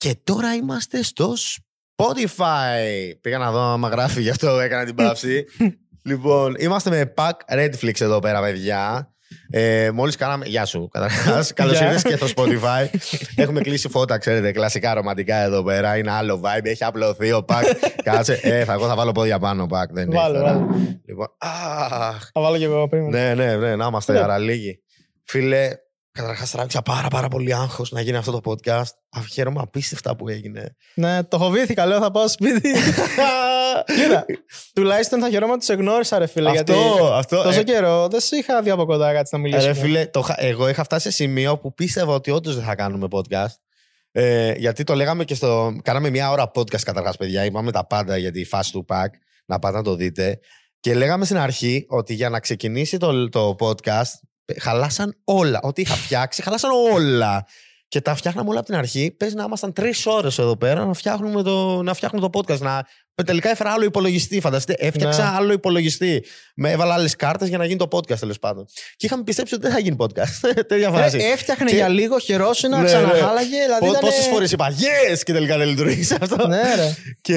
Και τώρα είμαστε στο Spotify. Πήγα να δω άμα γράφει, γι' αυτό έκανα την παύση. λοιπόν, είμαστε με Pack Redflix εδώ πέρα, παιδιά. Ε, Μόλις κάναμε. Γεια σου, καταρχάς. Καλώς ήρθατε και στο Spotify. Έχουμε κλείσει φώτα, ξέρετε, κλασικά ρομαντικά εδώ πέρα. Είναι άλλο vibe. Έχει απλωθεί ο Πακ. Κάτσε. Ε, θα, εγώ θα βάλω πόδια πάνω, Πακ. Δεν Βάλε, είναι. βάλε. Λοιπόν, αχ. Θα βάλω και εγώ πριν. Ναι, ναι, ναι, να είμαστε Ναι. αραλίγοι. Φίλε, καταρχάς τράβηξα πάρα, πάρα πολύ άγχος να γίνει αυτό το podcast. Α, Χαίρομαι απίστευτα που έγινε. Ναι, το φοβήθηκα. Λέω θα πάω σπίτι. Κοίτα, τουλάχιστον θα χαιρόμαι ότι σε γνώρισα, ρε φίλε. γιατί αυτό, αυτό. τόσο ε, καιρό δεν σε είχα δει από κοντά κάτι να μιλήσουμε. Ρε φίλε, το, είχα- εγώ είχα φτάσει σε σημείο που πίστευα ότι όντως δεν θα κάνουμε podcast. Ε, γιατί το λέγαμε και στο. Κάναμε μια ώρα podcast καταρχάς, παιδιά. Είπαμε τα πάντα για τη φάση του pack. Να πάτε να το δείτε. Και λέγαμε στην αρχή ότι για να ξεκινήσει το, το podcast, ε, χαλάσαν όλα. Ό,τι είχα φτιάξει, χαλάσαν όλα. Και τα φτιάχναμε όλα από την αρχή. Πες να ήμασταν τρεις ώρες εδώ πέρα να φτιάχνουμε το, να φτιάχνουμε το podcast. Να... Τελικά έφερα άλλο υπολογιστή, φανταστείτε. Έφτιαξα Ναι. άλλο υπολογιστή. Με έβαλα άλλες κάρτες για να γίνει το podcast τέλος πάντων. Και είχαμε πιστέψει ότι δεν θα γίνει podcast. Τέτοια φάση. Ε, έφτιαχνε Και- για λίγο, χαιρόσουνα, Ναι, ξαναχάλαγε. Δηλαδή ήταν... Πόσες φορές είπα Yes! και τελικά δεν λειτουργήσε αυτό. Ναι, ρε. Και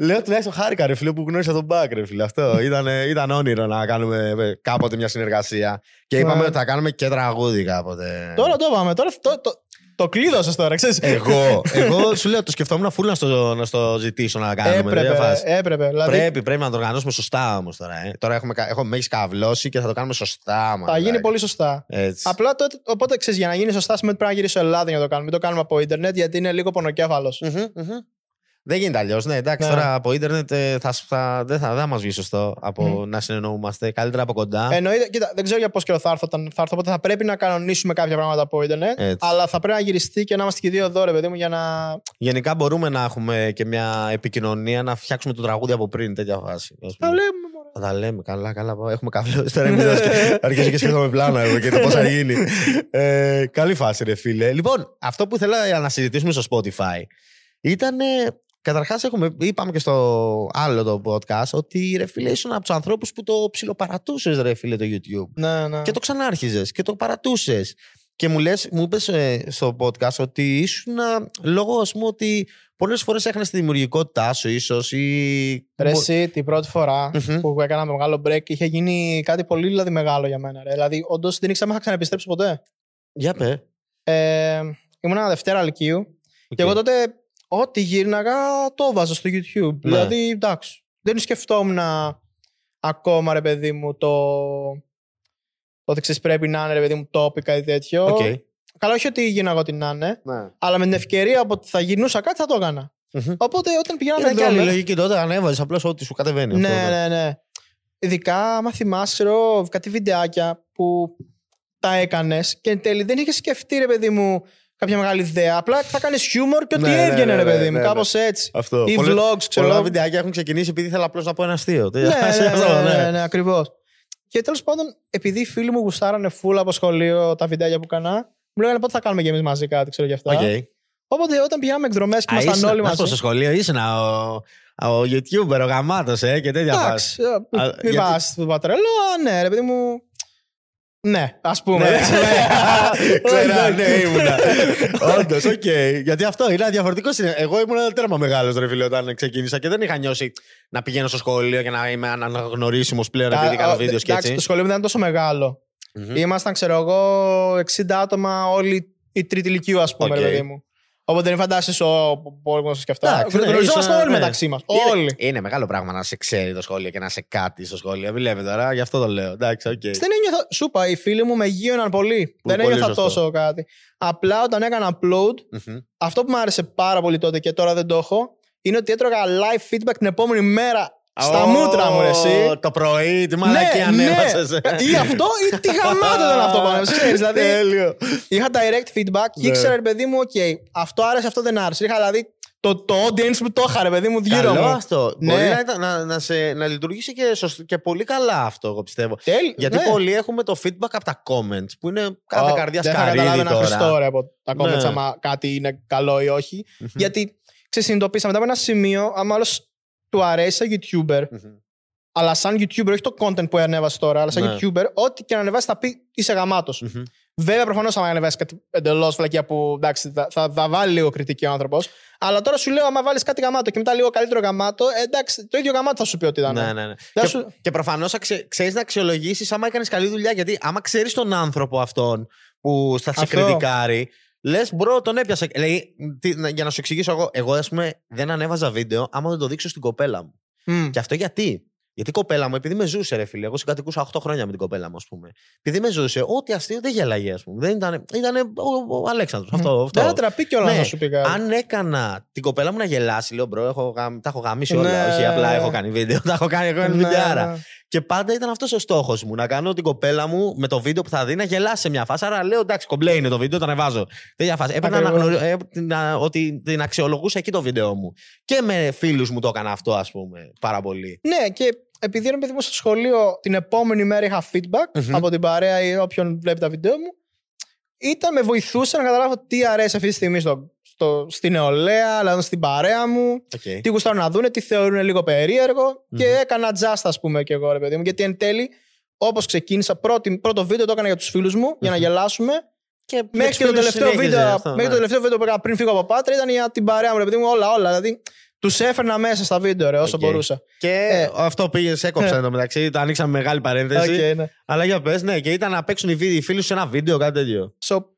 λέω τουλάχιστον χάρηκα ρε φίλε που γνώρισα τον Μπακ ρε φίλε. Αυτό ήταν, ήταν όνειρο να κάνουμε ε, κάποτε μια συνεργασία. Και είπαμε Ναι. ότι θα κάνουμε και τραγούδι κάποτε. Τώρα το είπαμε. Τώρα το, το, το κλείδωσες τώρα, ξέρεις. Εγώ, εγώ σου λέω το σκεφτόμουν φούλ να στο, να στο ζητήσω να κάνουμε. τέτοια έπρεπε, φάση. έπρεπε. Δηλαδή Πρέπει, πρέπει να το οργανώσουμε σωστά όμως τώρα. Ε. Τώρα έχουμε, κα- έχω, με έχεις καβλώσει και θα το κάνουμε σωστά. θα γίνει μαλάκα. πολύ σωστά. Έτσι. Απλά τότε, οπότε ξέρεις, για να γίνει σωστά σημαίνει ότι πρέπει να γυρίσω Ελλάδα για να το κάνουμε. Μην το κάνουμε από Ιντερνετ γιατί είναι λίγο πονοκέφαλος. Μμμ, μμμ. Δεν γίνεται αλλιώς. Ναι, εντάξει, Ναι. τώρα από ίντερνετ ε, θα, θα, δεν θα, δεν θα μας βγει σωστό από να συνεννοούμαστε. Καλύτερα από κοντά. Εννοείται, κοίτα, δεν ξέρω για πόσο καιρό θα έρθω, όταν θα έρθω, οπότε θα πρέπει να κανονίσουμε κάποια πράγματα από Ιντερνετ. Έτσι. Αλλά θα πρέπει να γυριστεί και να είμαστε και οι δύο εδώ, ρε παιδί μου, για να. Γενικά μπορούμε να έχουμε και μια επικοινωνία να φτιάξουμε το τραγούδι από πριν, τέτοια φάση. ας Θα πούμε. λέμε, μωρέ. Θα τα λέμε. Καλά, καλά. Έχουμε καβλώσεις τώρα. εμείς να σκε- Αρχίζω και σκέφτομαι πλάνα εγώ και το πώς θα γίνει. Ε, καλή φάση, ρε φίλε. Λοιπόν, αυτό που ήθελα να συζητήσουμε στο Spotify ήταν. Καταρχάς, είπαμε και στο άλλο το podcast ότι ρε φίλε ήσουν από τους ανθρώπους που το ψιλοπαρατούσες, ρε φίλε, το YouTube. Ναι, ναι. Και το ξανάρχιζες και το παρατούσες. Και μου λες, μου είπες ε, στο podcast ότι ήσουν α, λόγω ας πούμε ότι πολλές φορές έχανες τη δημιουργικότητά σου ίσως ή... Ρε, εσύ, την πρώτη φορά Μμμ. που έκανα μεγάλο break είχε γίνει κάτι πολύ δηλαδή, μεγάλο για μένα. Ρε. Δηλαδή, όντως δεν ήξερα αν θα ξαναεπιστρέψω ποτέ. Για πες. Ε, ήμουν Δευτέρα Λυκείου και εγώ τότε ό,τι γύρναγα το βάζα στο YouTube. Ναι. Δηλαδή, εντάξει. Δεν σκεφτόμουν ακόμα, ρε παιδί μου, το. Ότι ξέρεις πρέπει να είναι, ρε παιδί μου, topic κάτι τέτοιο. Οκ. Καλά, όχι ότι γύρναγα ό,τι να είναι, Ναι. αλλά με την ευκαιρία από ότι θα γυρνούσα κάτι θα το έκανα. Μμμ. Οπότε όταν πηγαίναμε Ήταν και άλλη δρόμο- λογική τότε, ανέβαζες απλώς ό,τι σου κατεβαίνει. αυτό, Ναι, ναι, ναι. Ειδικά, άμα θυμάσαι, ξέρω, κάτι βιντεάκια που τα έκανες και εν τέλει δεν είχες σκεφτεί, ρε παιδί μου, κάποια μεγάλη ιδέα. Απλά θα κάνεις χιούμορ και ό,τι Ναι, ναι, έβγαινε, ναι, ρε παιδί ναι, μου. ναι, Κάπως έτσι. Αυτό. Ή Πολλές- vlogs, ξέρω. Πολλά βιντεάκια έχουν ξεκινήσει επειδή ήθελα απλώς να πω ένα αστείο. Ναι, ναι, Αυτό, ναι, ναι, ναι, ακριβώς. Και τέλος πάντων, επειδή οι φίλοι μου γουστάρανε full από σχολείο τα βιντεάκια που έκανα, μου λέγανε πότε θα κάνουμε κι εμείς μαζί κάτι, ξέρω γι' αυτά. Οκ. Οπότε όταν πηγαίναμε εκδρομές και Α, ήμασταν ήσουν- όλοι να σου πω, μαζί. στο σχολείο ήσουν ο, ο YouTuber, ο γαμάτος, ε, και τέτοια φάση. Εντάξει, ε, Α, μην γιατί- πα το πατρελό, α, ναι, ρε παιδί μου. Ναι, ας πούμε. Ναι. Ξέρω, Όχι, ναι, όχι. ήμουνα. Όντως, οκ. Γιατί αυτό είναι διαφορετικό. συνε- Εγώ ήμουν τέρμα μεγάλος ρε φίλε όταν ξεκίνησα και δεν είχα νιώσει να πηγαίνω στο σχολείο και να είμαι αναγνωρίσιμος πλέον επειδή Α, κάνω α, βίντεο και εντάξει, έτσι. το σχολείο μου δεν ήταν τόσο μεγάλο. Μμμ. Ήμασταν, ξέρω εγώ, 60 άτομα όλοι η τρίτη ηλικίου, ας πούμε, Οκ. ρε παιδί μου. Οπότε δεν φαντάζεσαι ο πόλεμο και αυτά. Εντάξει, ναι, Γνωριζόμαστε ήσουν, όλοι ναι. μεταξύ μας. Είναι- Όλοι. Είναι μεγάλο πράγμα να σε ξέρει το σχολείο και να σε κάτι στο σχολείο. Μην λέμε τώρα, γι' αυτό το λέω. Εντάξει, οκ. Δεν ένιωθα. Σου είπα, οι φίλοι μου με γείωναν πολύ. δεν πολύ ένιωθα σωστό. τόσο κάτι. Απλά όταν έκανα upload, Μμμ. αυτό που μου άρεσε πάρα πολύ τότε και τώρα δεν το έχω, είναι ότι έτρωγα live feedback την επόμενη μέρα στα Ω, μούτρα μου, ρε, εσύ. Το πρωί, τι μαλακία ναι, ανέβασες. ναι. Ή αυτό ή τι γαμάτο ήταν αυτό πάνω. Ξέρεις, δηλαδή, Τέλειο. είχα direct feedback και Ναι. ήξερα, ρε παιδί μου, οκ, αυτό άρεσε, αυτό δεν άρεσε. Είχα δηλαδή το, το audience που το είχα, ρε παιδί μου, γύρω Καλό μου. αυτό. Ναι. Μπορεί να, ήταν- να, να, σε, να λειτουργήσει και, σωστ- και πολύ καλά αυτό, εγώ πιστεύω. Τέλει- Γιατί ναι. πολλοί έχουμε το feedback από τα comments που είναι κάθε Ω, καρδιά Δεν θα σκαρίδι καταλάβει ένα τώρα. Χριστό ρε, από τα comments Ναι. άμα κάτι είναι καλό ή όχι. Μμμ. Γιατί ξεσυνειδητοποίησα μετά από ένα σημείο, άμα άλλος του αρέσει σαν YouTuber, Μμμ. αλλά σαν YouTuber, όχι το content που ανέβασε τώρα, αλλά σαν Ναι. YouTuber, ό,τι και να ανεβάσει θα πει είσαι γαμάτος. Μμμ. Βέβαια, προφανώς, άμα ανεβάσει κάτι εντελώς βλακεία που εντάξει, θα, θα, θα βάλει λίγο κριτική ο άνθρωπος. Αλλά τώρα σου λέω, άμα βάλεις κάτι γαμάτο και μετά λίγο καλύτερο γαμάτο, ε, εντάξει, το ίδιο γαμάτο θα σου πει ότι ήταν. Ναι, ναι, ναι. Δεν Και, σου- και προφανώς ξέρεις να αξιολογήσεις άμα έκανες καλή δουλειά. Γιατί άμα ξέρεις τον άνθρωπο αυτόν που θα σε Αυτό. κριτικάρει, λες, bro, τον έπιασα. Λέει, τι- να- για να σου εξηγήσω εγώ, εγώ ας πούμε δεν ανέβαζα βίντεο άμα δεν το δείξω στην κοπέλα μου. Μμ. Και αυτό γιατί; Γιατί η κοπέλα μου, επειδή με ζούσε, ρε φίλε, εγώ συγκατοικούσα 8 χρόνια με την κοπέλα μου, ας πούμε. Επειδή με ζούσε, ό,τι αστείο δεν γέλαγε, ας πούμε. Δεν ήταν. Ήταν ο, ο Αλέξανδρος. Αυτό. αυτό. Δεν θα ντραπεί κιόλας Ναι. να σου πει κάτι. Αν έκανα την κοπέλα μου να γελάσει, λέω bro, έχω, γαμ- τα έχω γαμήσει όλα. Ναι. Όχι, απλά έχω κάνει βίντεο. Τα έχω κάνει, έχω κάνει Ναι, βιντεάρα. ναι. Και πάντα ήταν αυτός ο στόχος μου. Να κάνω την κοπέλα μου με το βίντεο που θα δει να γελάσει σε μια φάση. Άρα λέω εντάξει, κομπλέ είναι το βίντεο, το ανεβάζω. Τέτοια φάση. Έπρεπε να Ακριβώς. αναγνωρίσω ε, την- να- ότι την αξιολογούσα εκεί το βίντεο μου. Και με φίλους μου το έκανα αυτό, ας πούμε, πάρα πολύ. Ναι, και επειδή ρε παιδί μου στο σχολείο την επόμενη μέρα είχα feedback Μμμ. από την παρέα ή όποιον βλέπει τα βίντεο μου, ήταν με βοηθούσε να καταλάβω τι αρέσει αυτή τη στιγμή στο, στο, στη νεολαία, αλλά στην παρέα μου, Okay. τι γουστάρουν να δούνε, τι θεωρούν λίγο περίεργο. Και έκανα just, ας πούμε, και εγώ, ρε παιδί μου. Γιατί εν τέλει, όπως ξεκίνησα, πρώτη, πρώτο βίντεο το έκανα για τους φίλους μου, για να γελάσουμε. Και Μέχρι και το τελευταίο βίντεο, μέχρι το τελευταίο βίντεο που έκανα πριν φύγω από Πάτρα ήταν για την παρέα μου, ρε παιδί μου, όλα, όλα. Δηλαδή, τους έφερνα μέσα στα βίντεο, ρε, όσο Οκ. μπορούσα. Και Ε. αυτό πήγε, σε έκοψα Ε. εντωμεταξύ. Το ανοίξαμε μεγάλη παρένθεση. Okay, ναι. Αλλά για πες, ναι, και ήταν να παίξουν οι, βίντεο- οι φίλοι σου σε ένα βίντεο, κάτι τέτοιο. So, ή- ό-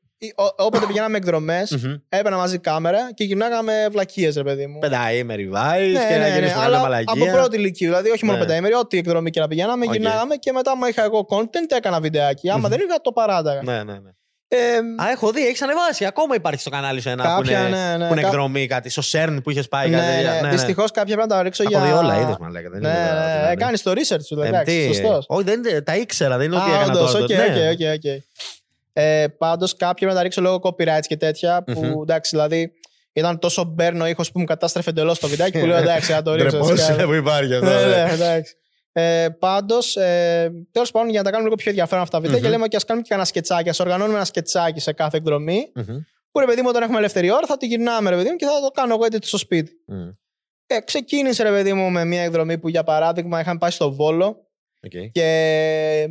όποτε πηγαίναμε εκδρομές, Μμμ. έπαιρνα μαζί κάμερα και γυρνάγαμε βλακίες, ρε παιδί μου. Πενταήμερη vibes Ναι, και να ναι, γίνει ναι, μεγάλη αλλά μαλακία. από πρώτη ηλικία, δηλαδή όχι μόνο Ναι. πενταήμερη, ό,τι εκδρομή και να πηγαίναμε, Οκ. γυρνάγαμε και μετά, άμα είχα εγώ content, έκανα βιντεάκι. Άμα Μμμ. δεν είχα, το παράταγα. Ναι, ναι, ναι. Ε, Α, έχω δει, έχεις ανεβάσει. Ακόμα υπάρχει στο κανάλι σου ένα Κάποια, που είναι, ναι, ναι, που είναι κα- εκδρομή, κάτι. Στο CERN που είχες πάει, κάτι ναι, τέτοια. ναι, Δυστυχώς κάποια πρέπει να τα ρίξω Τα για. έχω δει όλα, είδες μα λέγατε. Ναι, ναι, κάνεις το research σου, εντάξει. Σωστός. Όχι, δεν, είναι- τα ήξερα, δεν είναι ότι Α, έκανα όντως, τώρα. οκ, ναι. OK, OK, OK. Ε, Πάντως κάποια πρέπει να τα ρίξω λόγω copyrights και τέτοια. Που Μμμ. εντάξει, δηλαδή ήταν τόσο μπέρδεμα ο ήχος που μου κατάστρεφε εντελώς το βιντεάκι που λέω εντάξει, να το ρίξω. Ντροπής, κιόλας. είναι που υπάρχει αυτό. Ναι, ναι. ναι, εντάξει. Ε, Πάντως, ε, τέλος πάντων, για να τα κάνουμε λίγο πιο ενδιαφέρον αυτά τα βίντεο, Μμμ. και λέμε και ας κάνουμε και ένα σκετσάκι. Ας οργανώνουμε ένα σκετσάκι σε κάθε εκδρομή. Μμμ. Που ρε παιδί μου, όταν έχουμε ελεύθερη ώρα, θα τη γυρνάμε, ρε παιδί μου, και θα το κάνω εγώ edit στο σπίτι. Μμ. Ε, ξεκίνησε, ρε παιδί μου, με μια εκδρομή που για παράδειγμα είχαμε πάει στο Βόλο Οκ. και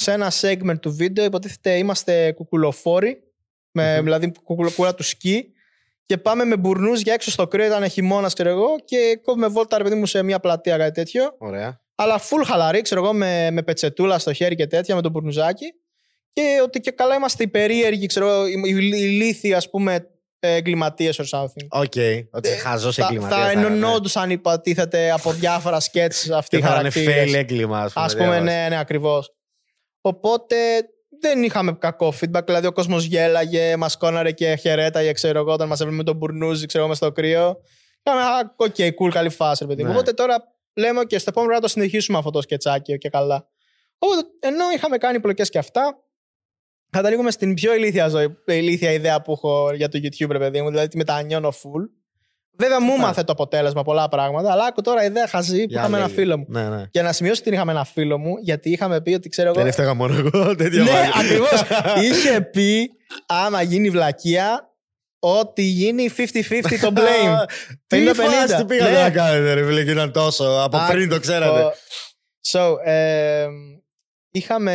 σε ένα segment του βίντεο υποτίθεται είμαστε κουκουλοφόροι, με, Μμμ. δηλαδή κουκούλα του σκι. Και πάμε με μπουρνούζια έξω στο κρύο, ήταν χειμώνας, ξέρω εγώ, και κόβουμε βόλτα, ρε παιδί μου, σε μια πλατεία, κάτι τέτοιο. Ωραία. Αλλά full χαλαρή, ξέρω εγώ, με, με πετσετούλα στο χέρι και τέτοια, με το μπουρνουζάκι. Και ότι και καλά είμαστε οι περίεργοι, ξέρω εγώ, οι, οι, οι ηλίθιοι, ας πούμε, εγκληματίες or something. Οκ. Ότι χαζός Ε, Θα, εγκληματίας. θα ενωνόντουσαν, υποτίθεται, από διάφορα σκετς αυτοί οι Τι θα είναι χαρακτήρες. fail έγκλημα, ας πούμε. Ας πούμε, διάβασα. ναι, ναι, ακριβώς. Οπότε δεν είχαμε κακό feedback. Δηλαδή, ο κόσμος γέλαγε, μας κόρναρε και χαιρέταγε, ξέρω εγώ, όταν μας έβλεπε με το μπουρνούζι, ξέρω εγώ, μες στο κρύο. Είχαμε, α, OK, cool, καλή φάση, ρε παιδί μου. Ναι. Οπότε τώρα λέμε και στο επόμενο να το συνεχίσουμε αυτό το σκετσάκι και καλά. Οπότε, ενώ είχαμε κάνει πλοκές και αυτά, καταλήγουμε στην πιο ηλίθια, ζωή, ηλίθια ιδέα που έχω για το YouTube, ρε παιδί μου, δηλαδή τη μετανιώνω full. Βέβαια, μου μάθε το αποτέλεσμα πολλά πράγματα, αλλά άκου τώρα ιδέα χαζή που Για είχαμε ένα λέγε. φίλο μου. Ναι, ναι. Για να σημειώσω ότι είχαμε ένα φίλο μου, γιατί είχαμε πει ότι ξέρω εγώ. Δεν έφταγα μόνο εγώ. Τέτοια ναι, μάλλον. ακριβώς. Είχε πει, άμα γίνει βλακεία, ότι γίνει 50-50 το blame. Τι 50-50. φάση τι πήγατε Ναι. να κάνετε, ρε φίλε, και ήταν τόσο. Από Α, πριν το ξέρατε. ο- So, ε, είχαμε,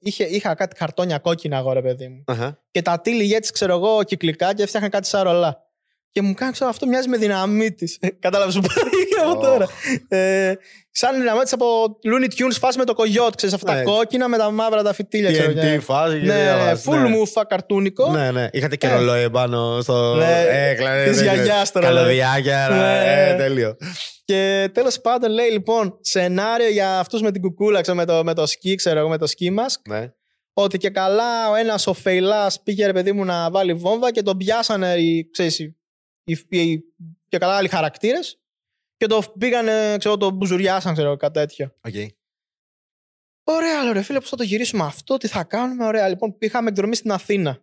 είχε, είχα κάτι χαρτόνια κόκκινα εγώ ρε παιδί μου. Αχα. Και τα τύλιγε έτσι ξέρω εγώ κυκλικά και έφτιαχνα κάτι σαν ρολά. Και μου κάνει ξέρω, αυτό μοιάζει με δυναμίτη. Κατάλαβες που πάει από Ω. τώρα. Ε, σαν δυναμίτη από Looney Tunes φάση με το κογιότ. Ξέρεις αυτά Ναι. τα κόκκινα με τα μαύρα τα φυτίλια. ξέρω, TNT και- φάση. και Ναι, τέτοια ναι, φάση, full ναι. μουφα καρτούνικο. Ναι, ναι. Είχατε και Ε. ρολόι πάνω στο. Ναι, Ε, κλα- της ναι, ναι. γιαγιάς το ρολόι. Καλωδιάκια. Ναι. ναι, ε, Τέλειο. Και τέλος πάντων λέει λοιπόν σενάριο για αυτούς με την κουκούλα, ξέρω, με το, με το σκι, ξέρω εγώ, με το ski mask. Ναι. Ότι και καλά ο ένας ο fail-άς πήγε ρε παιδί μου να βάλει βόμβα και τον πιάσανε οι, ξέρεις, οι, οι- οι- και καλά άλλοι χαρακτήρες. Και το πήγανε, ξέρω, το μπουζουριάσαν, ξέρω, κάτι τέτοιο. Οκ. Ωραία, λέω ρε φίλε, πώς θα το γυρίσουμε αυτό, τι θα κάνουμε. Ωραία, λοιπόν, είχαμε εκδρομή στην Αθήνα.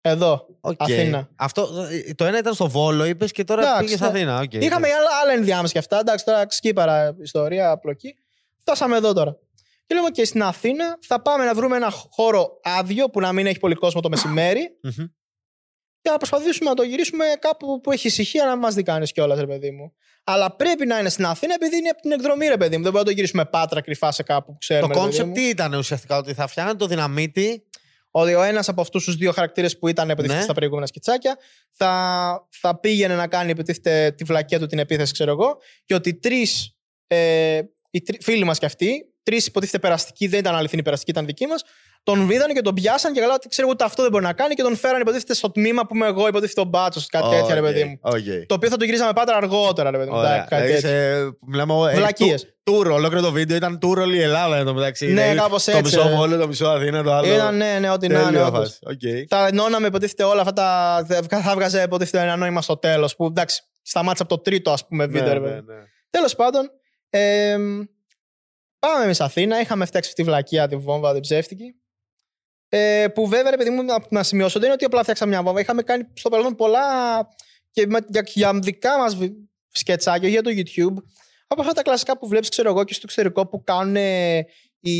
Εδώ, Οκ. Αθήνα. Αυτό, ε, το ένα ήταν στο Βόλο, είπες και τώρα Εντάξει, πήγες ναι. Αθήνα. Οκ. Είχαμε άλλα, άλλα ενδιάμεσα και αυτά. Εντάξει, τώρα σκιπάρω ιστορία, πλοκή. Φτάσαμε εδώ τώρα. Και λέμε και στην Αθήνα θα πάμε να βρούμε ένα χώρο άδειο που να μην έχει πολύ κόσμο το μεσημέρι Μμμ. Και να προσπαθήσουμε να το γυρίσουμε κάπου που έχει ησυχία να μας δει κανείς κιόλας, ρε παιδί μου. Αλλά πρέπει να είναι στην Αθήνα επειδή είναι από την εκδρομή, ρε παιδί μου. Δεν μπορούμε να το γυρίσουμε Πάτρα κρυφά σε κάπου που Το ξέρουμε. ρε παιδί concept μου. τι ήταν ουσιαστικά, ότι θα φτιάχνετε το δυναμίτι. Ότι ο ένας από αυτούς τους δύο χαρακτήρες που ήταν υποτίθεται Ναι. στα προηγούμενα σκετσάκια θα, θα πήγαινε να κάνει υποτίθεται τη βλακία του την επίθεση, ξέρω εγώ, και ότι τρεις ε, οι τρι- φίλοι μας κι αυτοί, τρεις υποτίθεται περαστικοί, δεν ήταν αληθινοί περαστικοί, ήταν δικοί μας, τον είδαν και τον πιάσαν και καλά ότι ξέρω ούτε αυτό δεν μπορεί να κάνει και τον φέραν υποτίθεται στο τμήμα που είμαι εγώ, υποτίθεται ο μπάτσος, κάτι τέτοια, ρε Οκ, παιδί μου. οκ. Το οποίο θα το γυρίζαμε πάντα αργότερα, ρε παιδί μου. Ωραία. εντάξει, κάτι Δηλαδή, τέτοιο. σε- Μιλάμε. ε, Βλακίες. του- Τούρ, ολόκληρο το βίντεο ήταν τούρ όλη η Ελλάδα εν τω μεταξύ. Ναι, Δηλαδή, κάπως Το έτσι, μισό ρε. Βόλο, το μισό Αθήνα, το άλλο. Ήταν, ναι, ναι, ό,τι να είναι. Τέλεια όντως. φάση. Οκ. Τα ενώναμε υποτίθεται όλα αυτά τα. Θα έβγαζε υποτίθεται ένα νόημα στο τέλος. Που εντάξει, σταμάτησε από το τρίτο, ας πούμε, βίντεο. Ναι, ρε ναι, παιδί. ναι. Τέλος πάντων, ε, πάμε εμείς Αθήνα. Είχαμε φτιάξει αυτή τη βλακεία, τη βόμβα, την ψεύτικη. Ε, που βέβαια, ρε παιδί μου, να, να σημειώσω, δεν είναι ότι απλά φτιάξαμε μια βόμβα. Είχαμε κάνει στο παρελθόν πολλά και με- για, για δικά μας σκετσάκια για το YouTube. Από αυτά τα κλασικά που βλέπεις, ξέρω εγώ, και στο εξωτερικό που κάνουν ε, οι.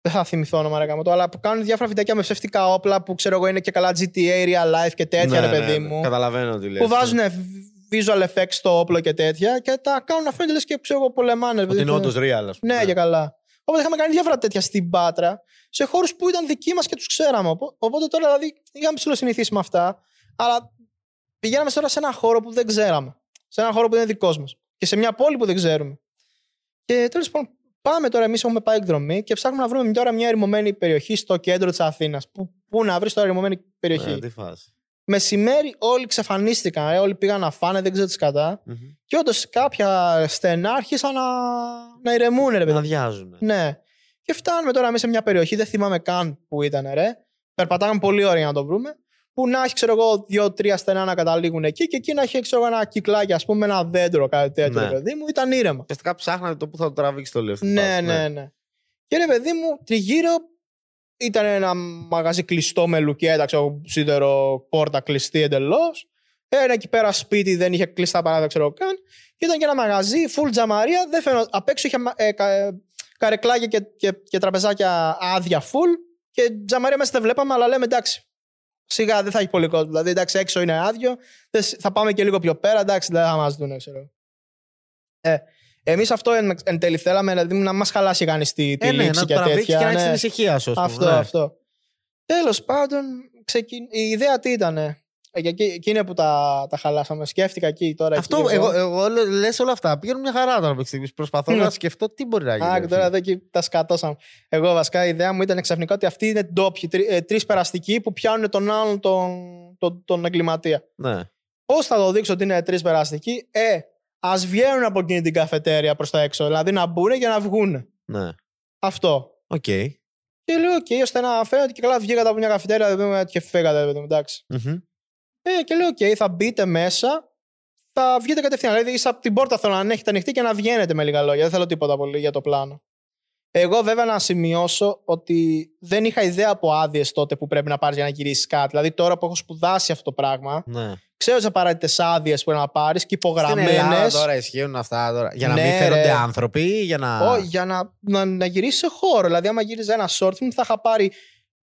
Δεν θα θυμηθώ όνομα, ρε γάμο το, αλλά που κάνουν διάφορα βιντεάκια με ψεύτικα όπλα που ξέρω εγώ είναι και καλά GTA, real life και τέτοια, Ναι, ρε παιδί ναι, ναι. μου Καταλαβαίνω τι λες. που βάζουν visual effects στο όπλο και τέτοια και τα κάνουν να φαίνεται λες και ξέρω εγώ πολεμάνε. Ότι είναι όντως real, ας πούμε. Ναι, και καλά. Οπότε είχαμε κάνει διάφορα τέτοια στην Πάτρα σε χώρους που ήταν δικοί μας και τους ξέραμε. Οπό- Οπότε τώρα δηλαδή είχαμε ψηλοσυνηθίσει με αυτά, αλλά πηγαίναμε τώρα σε ένα χώρο που δεν ξέραμε. Σε ένα χώρο που δεν είναι δικός μας. Και σε μια πόλη που δεν ξέρουμε. Και τέλος πάντων, πάμε τώρα. Εμείς έχουμε πάει εκδρομή και ψάχνουμε να βρούμε τώρα μια ερημωμένη περιοχή στο κέντρο της Αθήνας. Πού, πού να βρεις τώρα ερημωμένη περιοχή; Ε, Τι φάση. Μεσημέρι όλοι ξεφανίστηκαν, ε, όλοι πήγαν να φάνε, δεν ξέρω τι κατά. Μμμ. Και όντως κάποια στενά άρχισαν να, να ηρεμούν, ρε Να παιδί. αδειάζουν. Ναι. Και φτάνουμε τώρα μέσα σε μια περιοχή, δεν θυμάμαι καν που ήταν, ρε. Περπατάγαμε πολύ ώρα για να το βρούμε. Που να έχει, ξέρω εγώ, δύο-τρία στενά να καταλήγουν εκεί και εκεί να έχει, ξέρω εγώ, ένα κυκλάκι, ας πούμε, ένα δέντρο, κάτι τέτοιο, Ναι. ρε παιδί μου. Ήταν ήρεμα. Ουσιαστικά ψάχνατε το που θα το τραβήξει το λεφτό. Ναι, ναι, ναι. Και ρε παιδί μου, τριγύρω ήταν ένα μαγαζί κλειστό με λουκέτα, ξέρω, σίδερο, πόρτα κλειστή εντελώς. Ένα εκεί πέρα σπίτι δεν είχε κλειστά παρά, δεν ξέρω καν. Και ήταν και ένα μαγαζί, full τζαμαρία. Δεν φαίνω, απ' έξω είχε ε, κα, ε, καρεκλάκια και, και, και τραπεζάκια άδεια full. Και τζαμαρία μέσα δεν βλέπαμε, αλλά λέμε εντάξει. Σιγά δεν θα έχει πολύ κόσμο. Δηλαδή, εντάξει, έξω είναι άδειο. δεν σ- Θα πάμε και λίγο πιο πέρα. Εντάξει, δεν θα μας δουν, ξέρω. Ε, Εμείς αυτό εν, εν τέλει θέλαμε δηλαδή, να μας χαλάσει κανείς τη, τη Ε, ναι, λήξη να και το τραβήξει τέτοια. και να έχει ναι. την ησυχία σου. ας πούμε, Αυτό, ναι. αυτό. Τέλος πάντων, ξεκιν... η ιδέα τι ήταν. Εκεί, εκεί είναι που τα, τα χαλάσαμε. Σκέφτηκα εκεί τώρα. Αυτό, εκεί, εγώ, εγώ λε όλα αυτά. Πηγαίνουν μια χαρά τώρα μέχρι στιγμής. Προσπαθώ Ναι. να σκεφτώ τι μπορεί να γίνει. Α, και τώρα εδώ εκεί τα σκατώσαμε. Εγώ βασικά η ιδέα μου ήταν ξαφνικά ότι αυτοί είναι ντόπιοι. Τρεις ε, τρεις περαστικοί που πιάνουν τον άλλον τον, τον, τον εγκληματία. Ναι. Πώς θα το δείξω ότι είναι τρεις περαστικοί, Ε, ας βγαίνουν από εκείνη την καφετέρια προς τα έξω. Δηλαδή να μπουν και να βγουν. Ναι. Αυτό. Οκ. Και λέω, οκ, ώστε να φαίνεται και καλά βγήκατε από μια καφετέρια δεν πούμε, και φύγατε, παιδί μου, εντάξει. Μμμ. Ε, και λέω, οκ, θα μπείτε μέσα, θα βγείτε κατευθείαν. Δηλαδή, ίσα από την πόρτα θέλω να έχετε ανοιχτή και να βγαίνετε με λίγα λόγια. Δεν θέλω τίποτα πολύ για το πλάνο. Εγώ, βέβαια, να σημειώσω ότι δεν είχα ιδέα από άδειες τότε που πρέπει να πάρεις για να γυρίσεις κάτι. Δηλαδή, τώρα που έχω σπουδάσει αυτό το πράγμα, Ναι. Ξέρω τις απαραίτητες άδειες που πρέπει να πάρεις και Στην Ελλάδα υπογραμμένε. τώρα ισχύουν αυτά τώρα. Για να Ναι, μην φαίνονται ρε. άνθρωποι ή για να. Ω, για να, να, να γυρίσεις σε χώρο. Δηλαδή, άμα γύριζες ένα short film, θα είχα πάρει